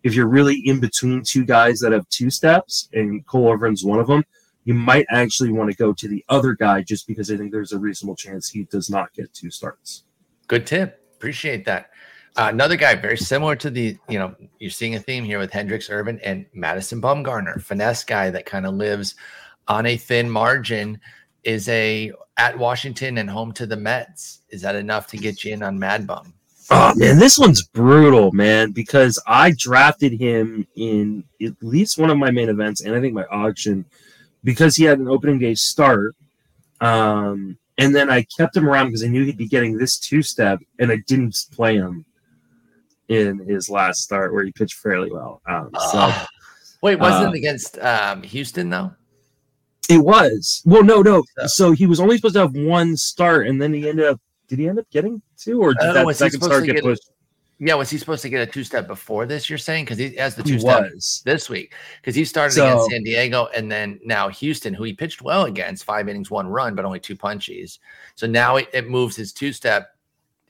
Speaker 2: if you're really in between two guys that have two steps, and Cole Irvin's one of them, you might actually want to go to the other guy just because I think there's a reasonable chance he does not get two starts.
Speaker 1: Good tip. Appreciate that. Uh, another guy very similar to the, you know, you're seeing a theme here with Hendricks Irvin and Madison Bumgarner, finesse guy that kind of lives on a thin margin, is a at Washington and home to the Mets. Is that enough to get you in on Mad Bum?
Speaker 2: Oh man, this one's brutal, man, because I drafted him in at least one of my main events, and I think my auction, because he had an opening day start. Um, and then I kept him around because I knew he'd be getting this two step, and I didn't play him in his last start where he pitched fairly well. Um, so, uh,
Speaker 1: wait, wasn't uh, it against um, Houston though?
Speaker 2: It was. Well, no, no. So, so, he was only supposed to have one start, and then he ended up. Did he end up getting two, or did uh, that second start get, get pushed?
Speaker 1: Yeah, was he supposed to get a two step before this? You're saying because he has the two step this week because he started so, against San Diego and then now Houston, who he pitched well against, five innings, one run, but only two punchies. So now it, it moves his two step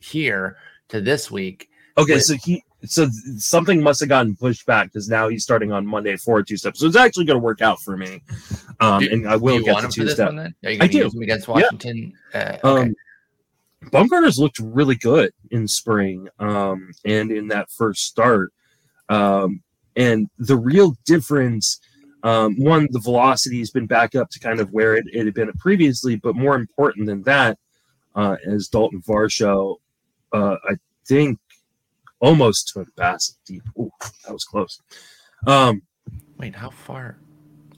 Speaker 1: here to this week
Speaker 2: Okay, so he so something must have gotten pushed back because now he's starting on Monday for two steps. So it's actually going to work out for me. Um, do, and I will get to two steps.
Speaker 1: I do. Against Washington. Yeah. Uh, okay. Um,
Speaker 2: Bumgarner's looked really good in spring um, and in that first start. Um, and the real difference, um, one, the velocity has been back up to kind of where it, it had been previously, but more important than that, uh, as Dalton Varsho, uh, I think almost took Bassitt deep. Ooh, that was close. Um,
Speaker 1: Wait, how far?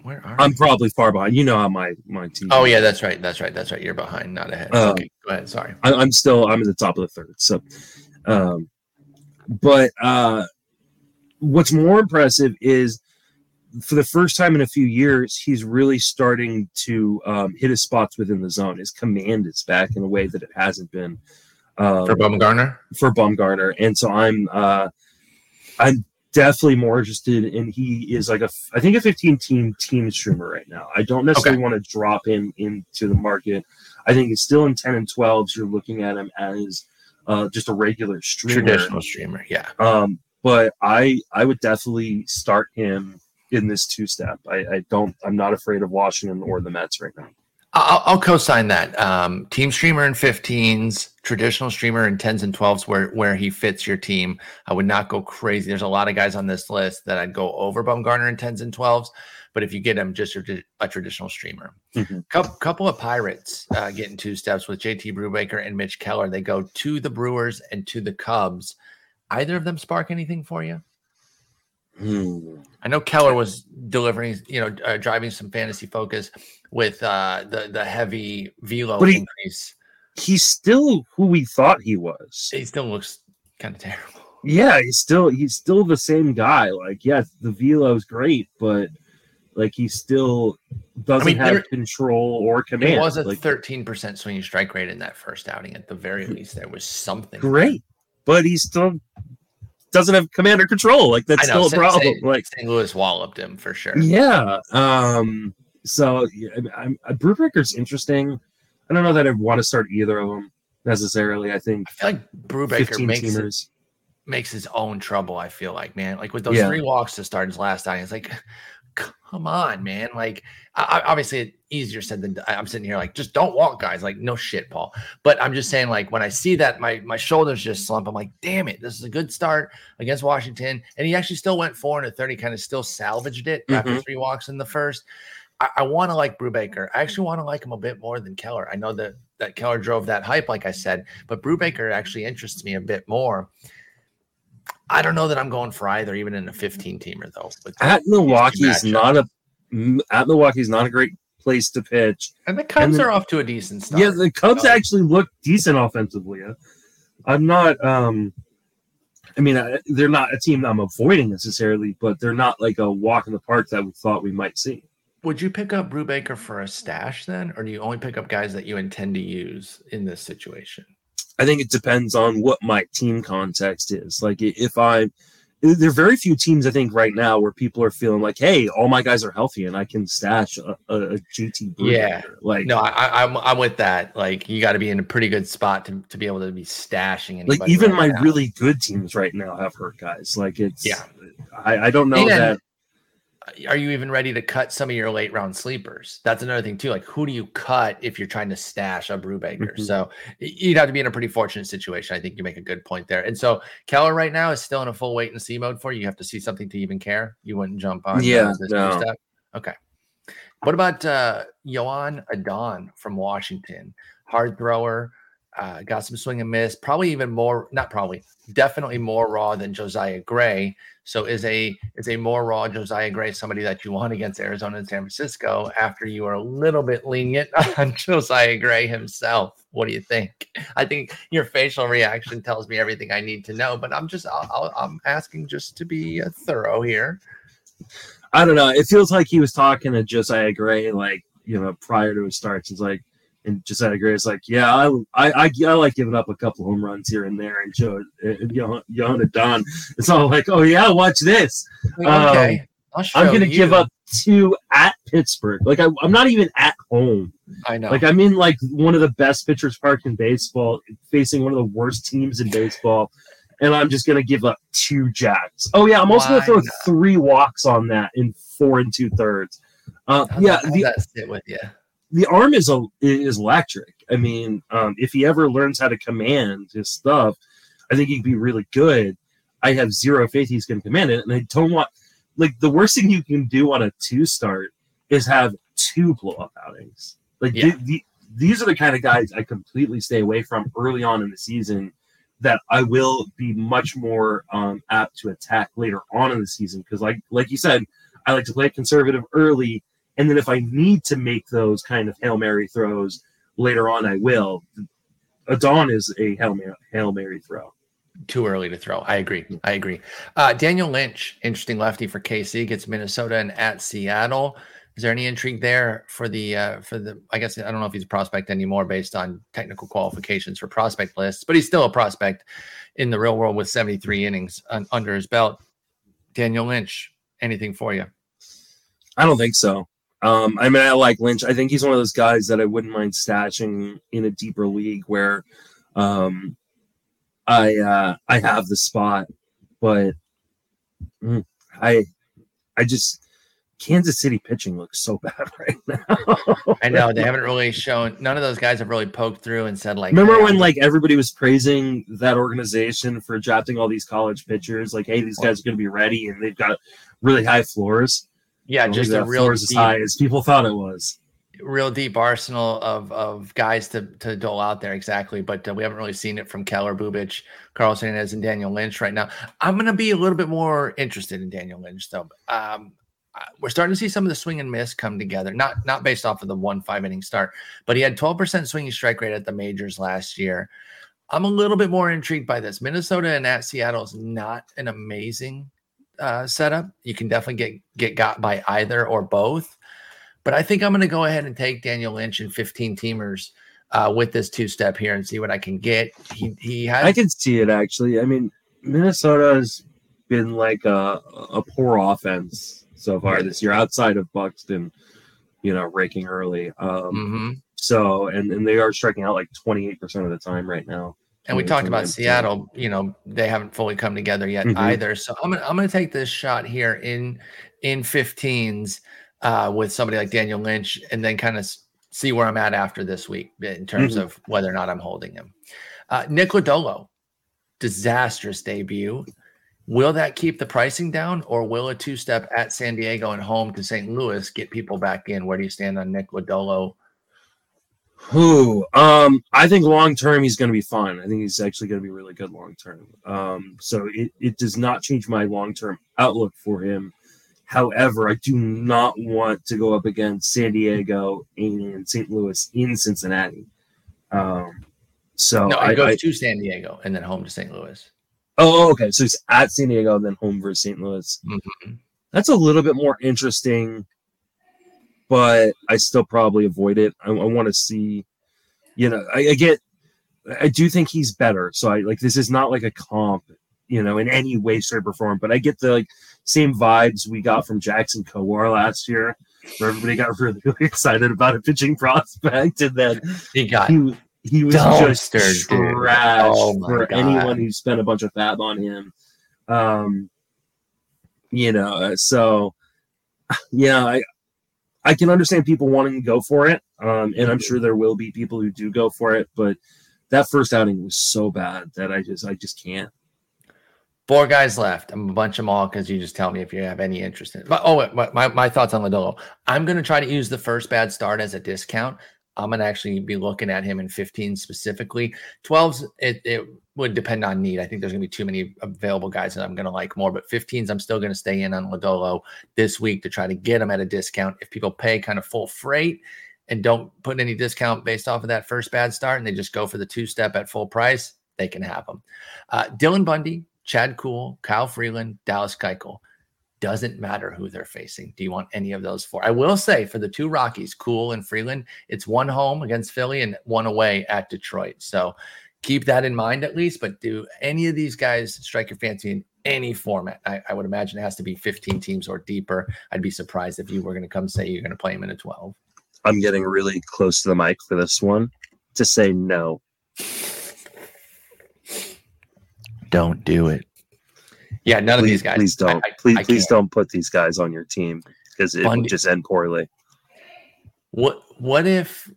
Speaker 1: Where are
Speaker 2: I'm you? probably far behind. You know how my my team.
Speaker 1: Oh yeah, that's right. That's right. That's right. You're behind, not ahead. Um, okay, go ahead. Sorry.
Speaker 2: I, am still. I'm at the top of the third. So, um, but uh, what's more impressive is for the first time in a few years, he's really starting to um, hit his spots within the zone. His command is back in a way that it hasn't been
Speaker 1: um, for Bumgarner.
Speaker 2: For Bumgarner, and so I'm uh, I'm definitely more interested in. He is like a I think a 15 team team streamer right now. I don't necessarily okay. want to drop him into the market. I think he's still in 10 and 12s. You're looking at him as uh, just a regular streamer,
Speaker 1: traditional streamer. Yeah.
Speaker 2: Um, but I I would definitely start him in this two step. I, I don't. I'm not afraid of Washington or the Mets right now.
Speaker 1: I'll, I'll, co-sign that. Um, team streamer in 15s, traditional streamer in 10s and 12s, where where he fits your team. I would not go crazy. There's a lot of guys on this list that I'd go over Bumgarner in 10s and 12s, but if you get him, just a, a traditional streamer. Mm-hmm. Couple, couple of Pirates uh, getting two steps with JT Brubaker and Mitch Keller. They go to the Brewers and to the Cubs. Either of them spark anything for you?
Speaker 2: Hmm.
Speaker 1: I know Keller was delivering, you know, uh, driving some fantasy focus with uh, the the heavy velo but he, increase.
Speaker 2: He's still who we thought he was.
Speaker 1: He still looks kind of terrible.
Speaker 2: Yeah, he's still he's still the same guy. Like, yeah, the velo is great, but like he still doesn't I mean, have there, control or command. It
Speaker 1: was a
Speaker 2: like,
Speaker 1: thirteen percent swinging strike rate in that first outing. At the very least, there was something
Speaker 2: great, but he still doesn't have command or control. Like that's still a problem. St. like
Speaker 1: St. Louis walloped him for sure.
Speaker 2: Yeah. Um so yeah, I'm, I'm Brubaker's interesting. I don't know that I want to start either of them necessarily. I think
Speaker 1: I feel like Brubaker makes it, makes his own trouble. I feel like man, like with those yeah. three walks to start his last outing, it's like, *laughs* come on, man. Like I, obviously easier said than I'm sitting here like just don't walk guys. Like no shit Paul. But I'm just saying like when I see that my my shoulders just slump I'm like damn it this is a good start against Washington. And he actually still went four and a thirty kind of still salvaged it mm-hmm. after three walks in the first. I, I want to like Brubaker. I actually want to like him a bit more than Keller. I know that that Keller drove that hype like I said but Brubaker actually interests me a bit more. I don't know that I'm going for either even in a 15 teamer though
Speaker 2: at Milwaukee is not a at Milwaukee is not a great place to pitch.
Speaker 1: And the Cubs and are off to a decent start.
Speaker 2: Yeah, the Cubs so. actually look decent offensively. I'm not. um I mean, they're not a team I'm avoiding necessarily, but they're not like a walk in the park that we thought we might see.
Speaker 1: Would you pick up Brubaker for a stash then, or do you only pick up guys that you intend to use in this situation?
Speaker 2: I think it depends on what my team context is. Like if I there are very few teams I think right now where people are feeling like, hey, all my guys are healthy and I can stash a, a, a GT.
Speaker 1: Yeah, like no, I, I'm, I'm with that. Like you got to be in a pretty good spot to, to be able to be stashing.
Speaker 2: Like even right my now. really good teams right now have hurt guys. Like it's
Speaker 1: yeah,
Speaker 2: I, I don't know and, that
Speaker 1: are you even ready to cut some of your late round sleepers? That's another thing too. Like, who do you cut if you're trying to stash a Brubaker? Mm-hmm. So you'd have to be in a pretty fortunate situation. I think you make a good point there. And so Keller right now is still in a full wait and see mode for you. You have to see something to even care. You wouldn't jump on.
Speaker 2: Yeah, no.
Speaker 1: Okay. What about uh Joan Adon from Washington? Hard thrower, uh, got some swing and miss, probably even more, not probably, definitely more raw than Josiah Gray. So is a is a more raw Josiah Gray somebody that you want against Arizona and San Francisco after you are a little bit lenient *laughs* on Josiah Gray himself? What do you think? I think your facial reaction tells me everything I need to know, but I'm just i am asking just to be uh, thorough here.
Speaker 2: I don't know. It feels like he was talking to Josiah Gray like you know prior to his starts. It's like and just Josiah Gray is like, yeah, I, I, I, I, like giving up a couple home runs here and there, and Joe, and, you know, Joan Adon, it's all like, oh yeah, watch this.
Speaker 1: Okay,
Speaker 2: um, I'm gonna you. give up two at Pittsburgh. Like I, am not even at home.
Speaker 1: I know.
Speaker 2: Like I'm in like one of the best pitchers park in baseball, facing one of the worst teams in baseball. And I'm just gonna give up two jacks. Oh yeah, I'm also Why gonna throw three walks on that in four and two thirds. Uh, yeah,
Speaker 1: the, sit with you
Speaker 2: the arm is a is electric. I mean, um, if he ever learns how to command his stuff, I think he'd be really good. I have zero faith he's going to command it, and I don't want like the worst thing you can do on a two start is have two blow up outings. Like yeah. the, the, these are the kind of guys I completely stay away from early on in the season. That I will be much more um, apt to attack later on in the season because, like like you said, I like to play conservative early and then if I need to make those kind of Hail Mary throws later on, I will. Adon is a Hail Mary, Hail Mary throw.
Speaker 1: Too early to throw. I agree. I agree. Uh, Daniel Lynch, interesting lefty for KC, gets Minnesota and at Seattle. Is there any intrigue there for the uh, for the? I guess I don't know if he's a prospect anymore based on technical qualifications for prospect lists, but he's still a prospect in the real world with 73 innings un- under his belt. Daniel Lynch, anything for you?
Speaker 2: I don't think so. Um, I mean, I like Lynch. I think he's one of those guys that I wouldn't mind stashing in a deeper league where um, I uh, I have the spot, but mm, I I just Kansas City pitching looks so *laughs* bad right now.
Speaker 1: I know they haven't really shown. None of those guys have really poked through and said like.
Speaker 2: Remember when like everybody was praising that organization for drafting all these college pitchers? Like, hey, these guys are going to be ready, and they've got really high floors.
Speaker 1: Yeah, just a real
Speaker 2: deep, as high as people thought it was.
Speaker 1: Real deep arsenal of of guys to to dole out there exactly, but uh, we haven't really seen it from Keller, Bubic, Carlos Hernandez, and Daniel Lynch right now. I'm going to be a little bit more interested in Daniel Lynch though. Um, we're starting to see some of the swing and miss come together. Not not based off of the one five inning start, but he had 12% swinging strike rate at the majors last year. I'm a little bit more intrigued by this. Minnesota and at Seattle is not an amazing uh, setup. You can definitely get get got by either or both. But I think I'm going to go ahead and take Daniel Lynch and 15 teamers uh, with this two step here and see what I can get. He he has.
Speaker 2: I can see it actually. I mean, Minnesota has been like a a poor offense so far this year, outside of Buxton, you know, raking early. Um, mm-hmm. So and and they are striking out like 28 percent of the time right now.
Speaker 1: And we talked about Seattle, you know, they haven't fully come together yet mm-hmm. either. So I'm gonna I'm gonna take this shot here in in 15s. uh, with somebody like Daniel Lynch, and then kind of see where I'm at after this week in terms mm-hmm. of whether or not I'm holding him. Uh, Nick Lodolo, disastrous debut. Will that keep the pricing down, or will a two step at San Diego and home to St. Louis get people back in? Where do you stand on Nick Lodolo?
Speaker 2: Who? Um, I think long term he's going to be fine. I think he's actually going to be really good long term. Um, so it, it does not change my long term outlook for him. However, I do not want to go up against San Diego and St. Louis in Cincinnati. Um, so
Speaker 1: no, I go to San Diego and then home to St. Louis.
Speaker 2: Oh, okay. So he's at San Diego, then home versus St. Louis. Mm-hmm. That's a little bit more interesting, but I still probably avoid it. I, I want to see, you know, I, I, get, I do think he's better. So I like this is not like a comp, you know, in any way, shape, or form. But I get the like same vibes we got from Jackson Kowar last year, where everybody got really, *laughs* really excited about a pitching prospect, and then
Speaker 1: he got
Speaker 2: he, he was just trash oh for God. anyone who spent a bunch of FAAB on him. Um, you know, uh, so *laughs* yeah, I I can understand people wanting to go for it, um, and I'm sure there will be people who do go for it, but that first outing was so bad that I just I just can't.
Speaker 1: Four guys left. I'm a bunch of them all because you just tell me if you have any interest in it. But oh, my, my thoughts on Lodolo. I'm going to try to use the first bad start as a discount I'm gonna actually be looking at him in 15 specifically. 12s, it, it would depend on need. I think there's gonna be too many available guys that I'm gonna like more, but 15s, I'm still gonna stay in on Lodolo this week to try to get him at a discount. If people pay kind of full freight and don't put any discount based off of that first bad start and they just go for the two step at full price, they can have them. Uh, Dylan Bundy, Chad Kuhl, Kyle Freeland, Dallas Keuchel doesn't matter who they're facing. Do you want any of those four? I will say for the two Rockies, Kuhl and Freeland, it's one home against Philly and one away at Detroit. So keep that in mind at least. But do any of these guys strike your fancy in any format? I, I would imagine it has to be 15 teams or deeper. I'd be surprised if you were going to come say you're going to play them in a 12.
Speaker 2: I'm getting really close to the mic for this one to say no.
Speaker 1: Don't do it. Yeah, none
Speaker 2: please,
Speaker 1: of these guys.
Speaker 2: Please don't. I, I, please, I please don't put these guys on your team because it Bundy. would just end poorly.
Speaker 1: What What if?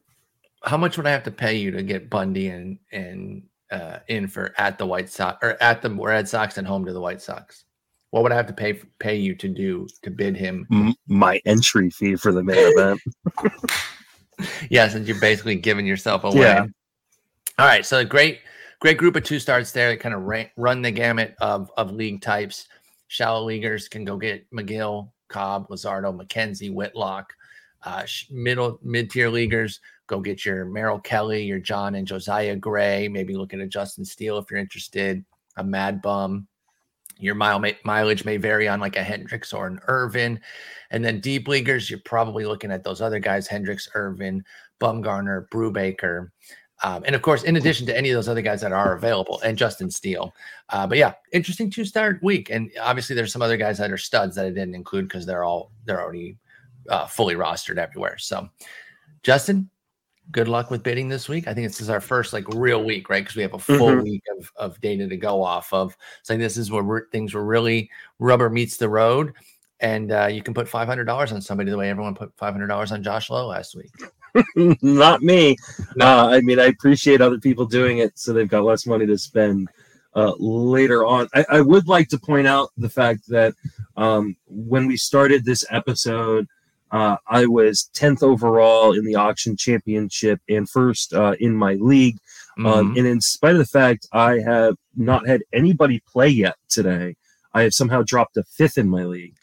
Speaker 1: How much would I have to pay you to get Bundy and and uh, in for at the White Sox or at the Red Sox and home to the White Sox? What would I have to pay pay you to do to bid him?
Speaker 2: My entry fee for the main event. *laughs* *laughs*
Speaker 1: yeah, since you're basically giving yourself away. Yeah. All right, so great great group of two starts there that kind of ran, run the gamut of, of league types. Shallow leaguers can go get Megill, Cobb, Luzardo, McKenzie, Whitlock. Uh, middle mid tier leaguers go get your Merrill Kelly, your Jon and Josiah Gray. Maybe look at Justin Steele if you're interested. A Mad Bum. Your mile may, mileage may vary on like a Hendricks or an Irvin. And then deep leaguers, you're probably looking at those other guys: Hendricks, Irvin, Bumgarner, Brubaker. Um, and of course, in addition to any of those other guys that are available, and Justin Steele. Uh, but yeah, interesting two start week. And obviously, there's some other guys that are studs that I didn't include because they're all they're already uh, fully rostered everywhere. So, Justin, good luck with bidding this week. I think this is our first like real week, right? Because we have a full mm-hmm. week of, of data to go off of. So this is where things were really rubber meets the road. And uh, you can put $500 on somebody the way everyone put $500 on Josh Lowe last week. *laughs*
Speaker 2: not me. No. Uh, I mean, I appreciate other people doing it so they've got less money to spend uh, later on. I, I, would like to point out the fact that um, when we started this episode, uh, I was 10th overall in the auction championship and first uh, in my league. Um, mm-hmm. Um, and in spite of the fact I have not had anybody play yet today, I have somehow dropped a fifth in my league.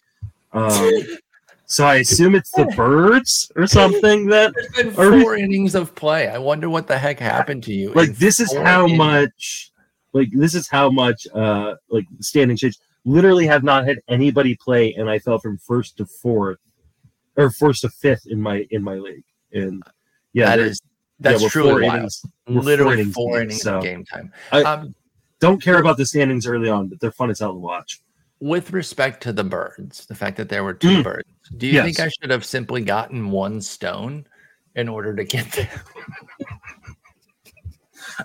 Speaker 2: Um, *laughs* So I assume it's the birds or *laughs* something that
Speaker 1: There's been four innings of play. I wonder what the heck happened to you.
Speaker 2: Like this is how innings. much like this is how much uh like standing change. Literally have not had anybody play and I fell from first to fourth or first to fifth in my in my league. And yeah,
Speaker 1: that is that's yeah, truly wild. Innings, Literally four innings, four innings so of game time.
Speaker 2: I um, don't care about the standings early on, but they're fun as hell to watch
Speaker 1: with respect to the birds, the fact that there were two mm. birds, do you yes. think I should have simply gotten one stone in order to get there?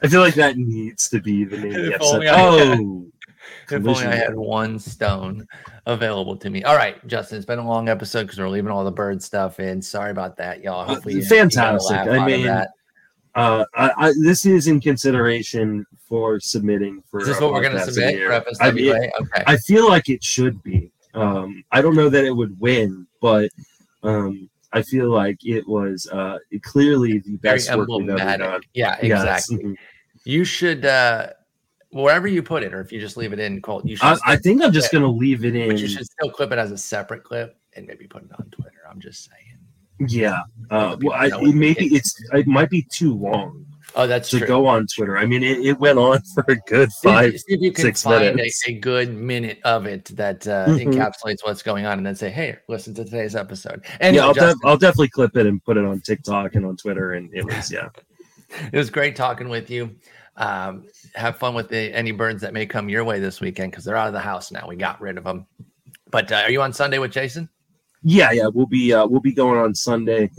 Speaker 2: I feel like that needs to be the name of the episode. Oh, *laughs*
Speaker 1: if only I had one stone available to me. All right, Justin, it's been a long episode because we're leaving all the bird stuff in. Sorry about that, y'all.
Speaker 2: Uh,
Speaker 1: Hopefully,
Speaker 2: fantastic. I mean, uh, I, I, this is in consideration for submitting for.
Speaker 1: Is this what we're going to submit for FSWA? I, mean,
Speaker 2: okay. I feel like it should be. Um, I don't know that it would win, but um, I feel like it was uh, clearly the best Very work we've ever done.
Speaker 1: Yeah, exactly. Yes. Mm-hmm. You should uh, wherever you put it, or if you just leave it in cold. You should.
Speaker 2: I, I think I'm just going to leave it in.
Speaker 1: But you should still clip it as a separate clip and maybe put it on Twitter. I'm just saying.
Speaker 2: Yeah. Uh, well, I, it maybe it's it might be too long.
Speaker 1: Oh, that's
Speaker 2: to
Speaker 1: true.
Speaker 2: go on Twitter. I mean, it, it went on *laughs* for a good five, see if you can six find minutes.
Speaker 1: A, a, good minute of it that uh, mm-hmm. encapsulates what's going on, and then say, "Hey, listen to today's episode."
Speaker 2: And yeah, I'll, Justin, def- I'll definitely clip it and put it on TikTok and on Twitter. And it was yeah, *laughs*
Speaker 1: it was great talking with you. Um, have fun with the, any birds that may come your way this weekend because they're out of the house now. We got rid of them. But uh, are you on Sunday with Jason?
Speaker 2: Yeah, yeah, we'll be uh, we'll be going on Sunday.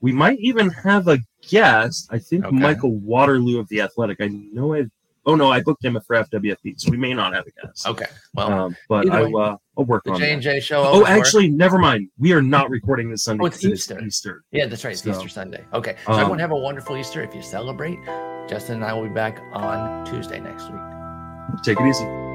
Speaker 2: We might even have a guest. I think okay. Michael Waterloo of the Athletic. I know I. Oh no, I booked him for FWFB, so we may not have a guest.
Speaker 1: Okay, well,
Speaker 2: um, but I, will uh, I'll work
Speaker 1: the
Speaker 2: on
Speaker 1: J and J show.
Speaker 2: Oh, actually, never mind. We are not recording this Sunday.
Speaker 1: Oh, it's Easter.
Speaker 2: It's Easter.
Speaker 1: Yeah, that's right. It's so, Easter Sunday. Okay, so um, everyone have a wonderful Easter if you celebrate. Justin and I will be back on Tuesday next week.
Speaker 2: Take it easy.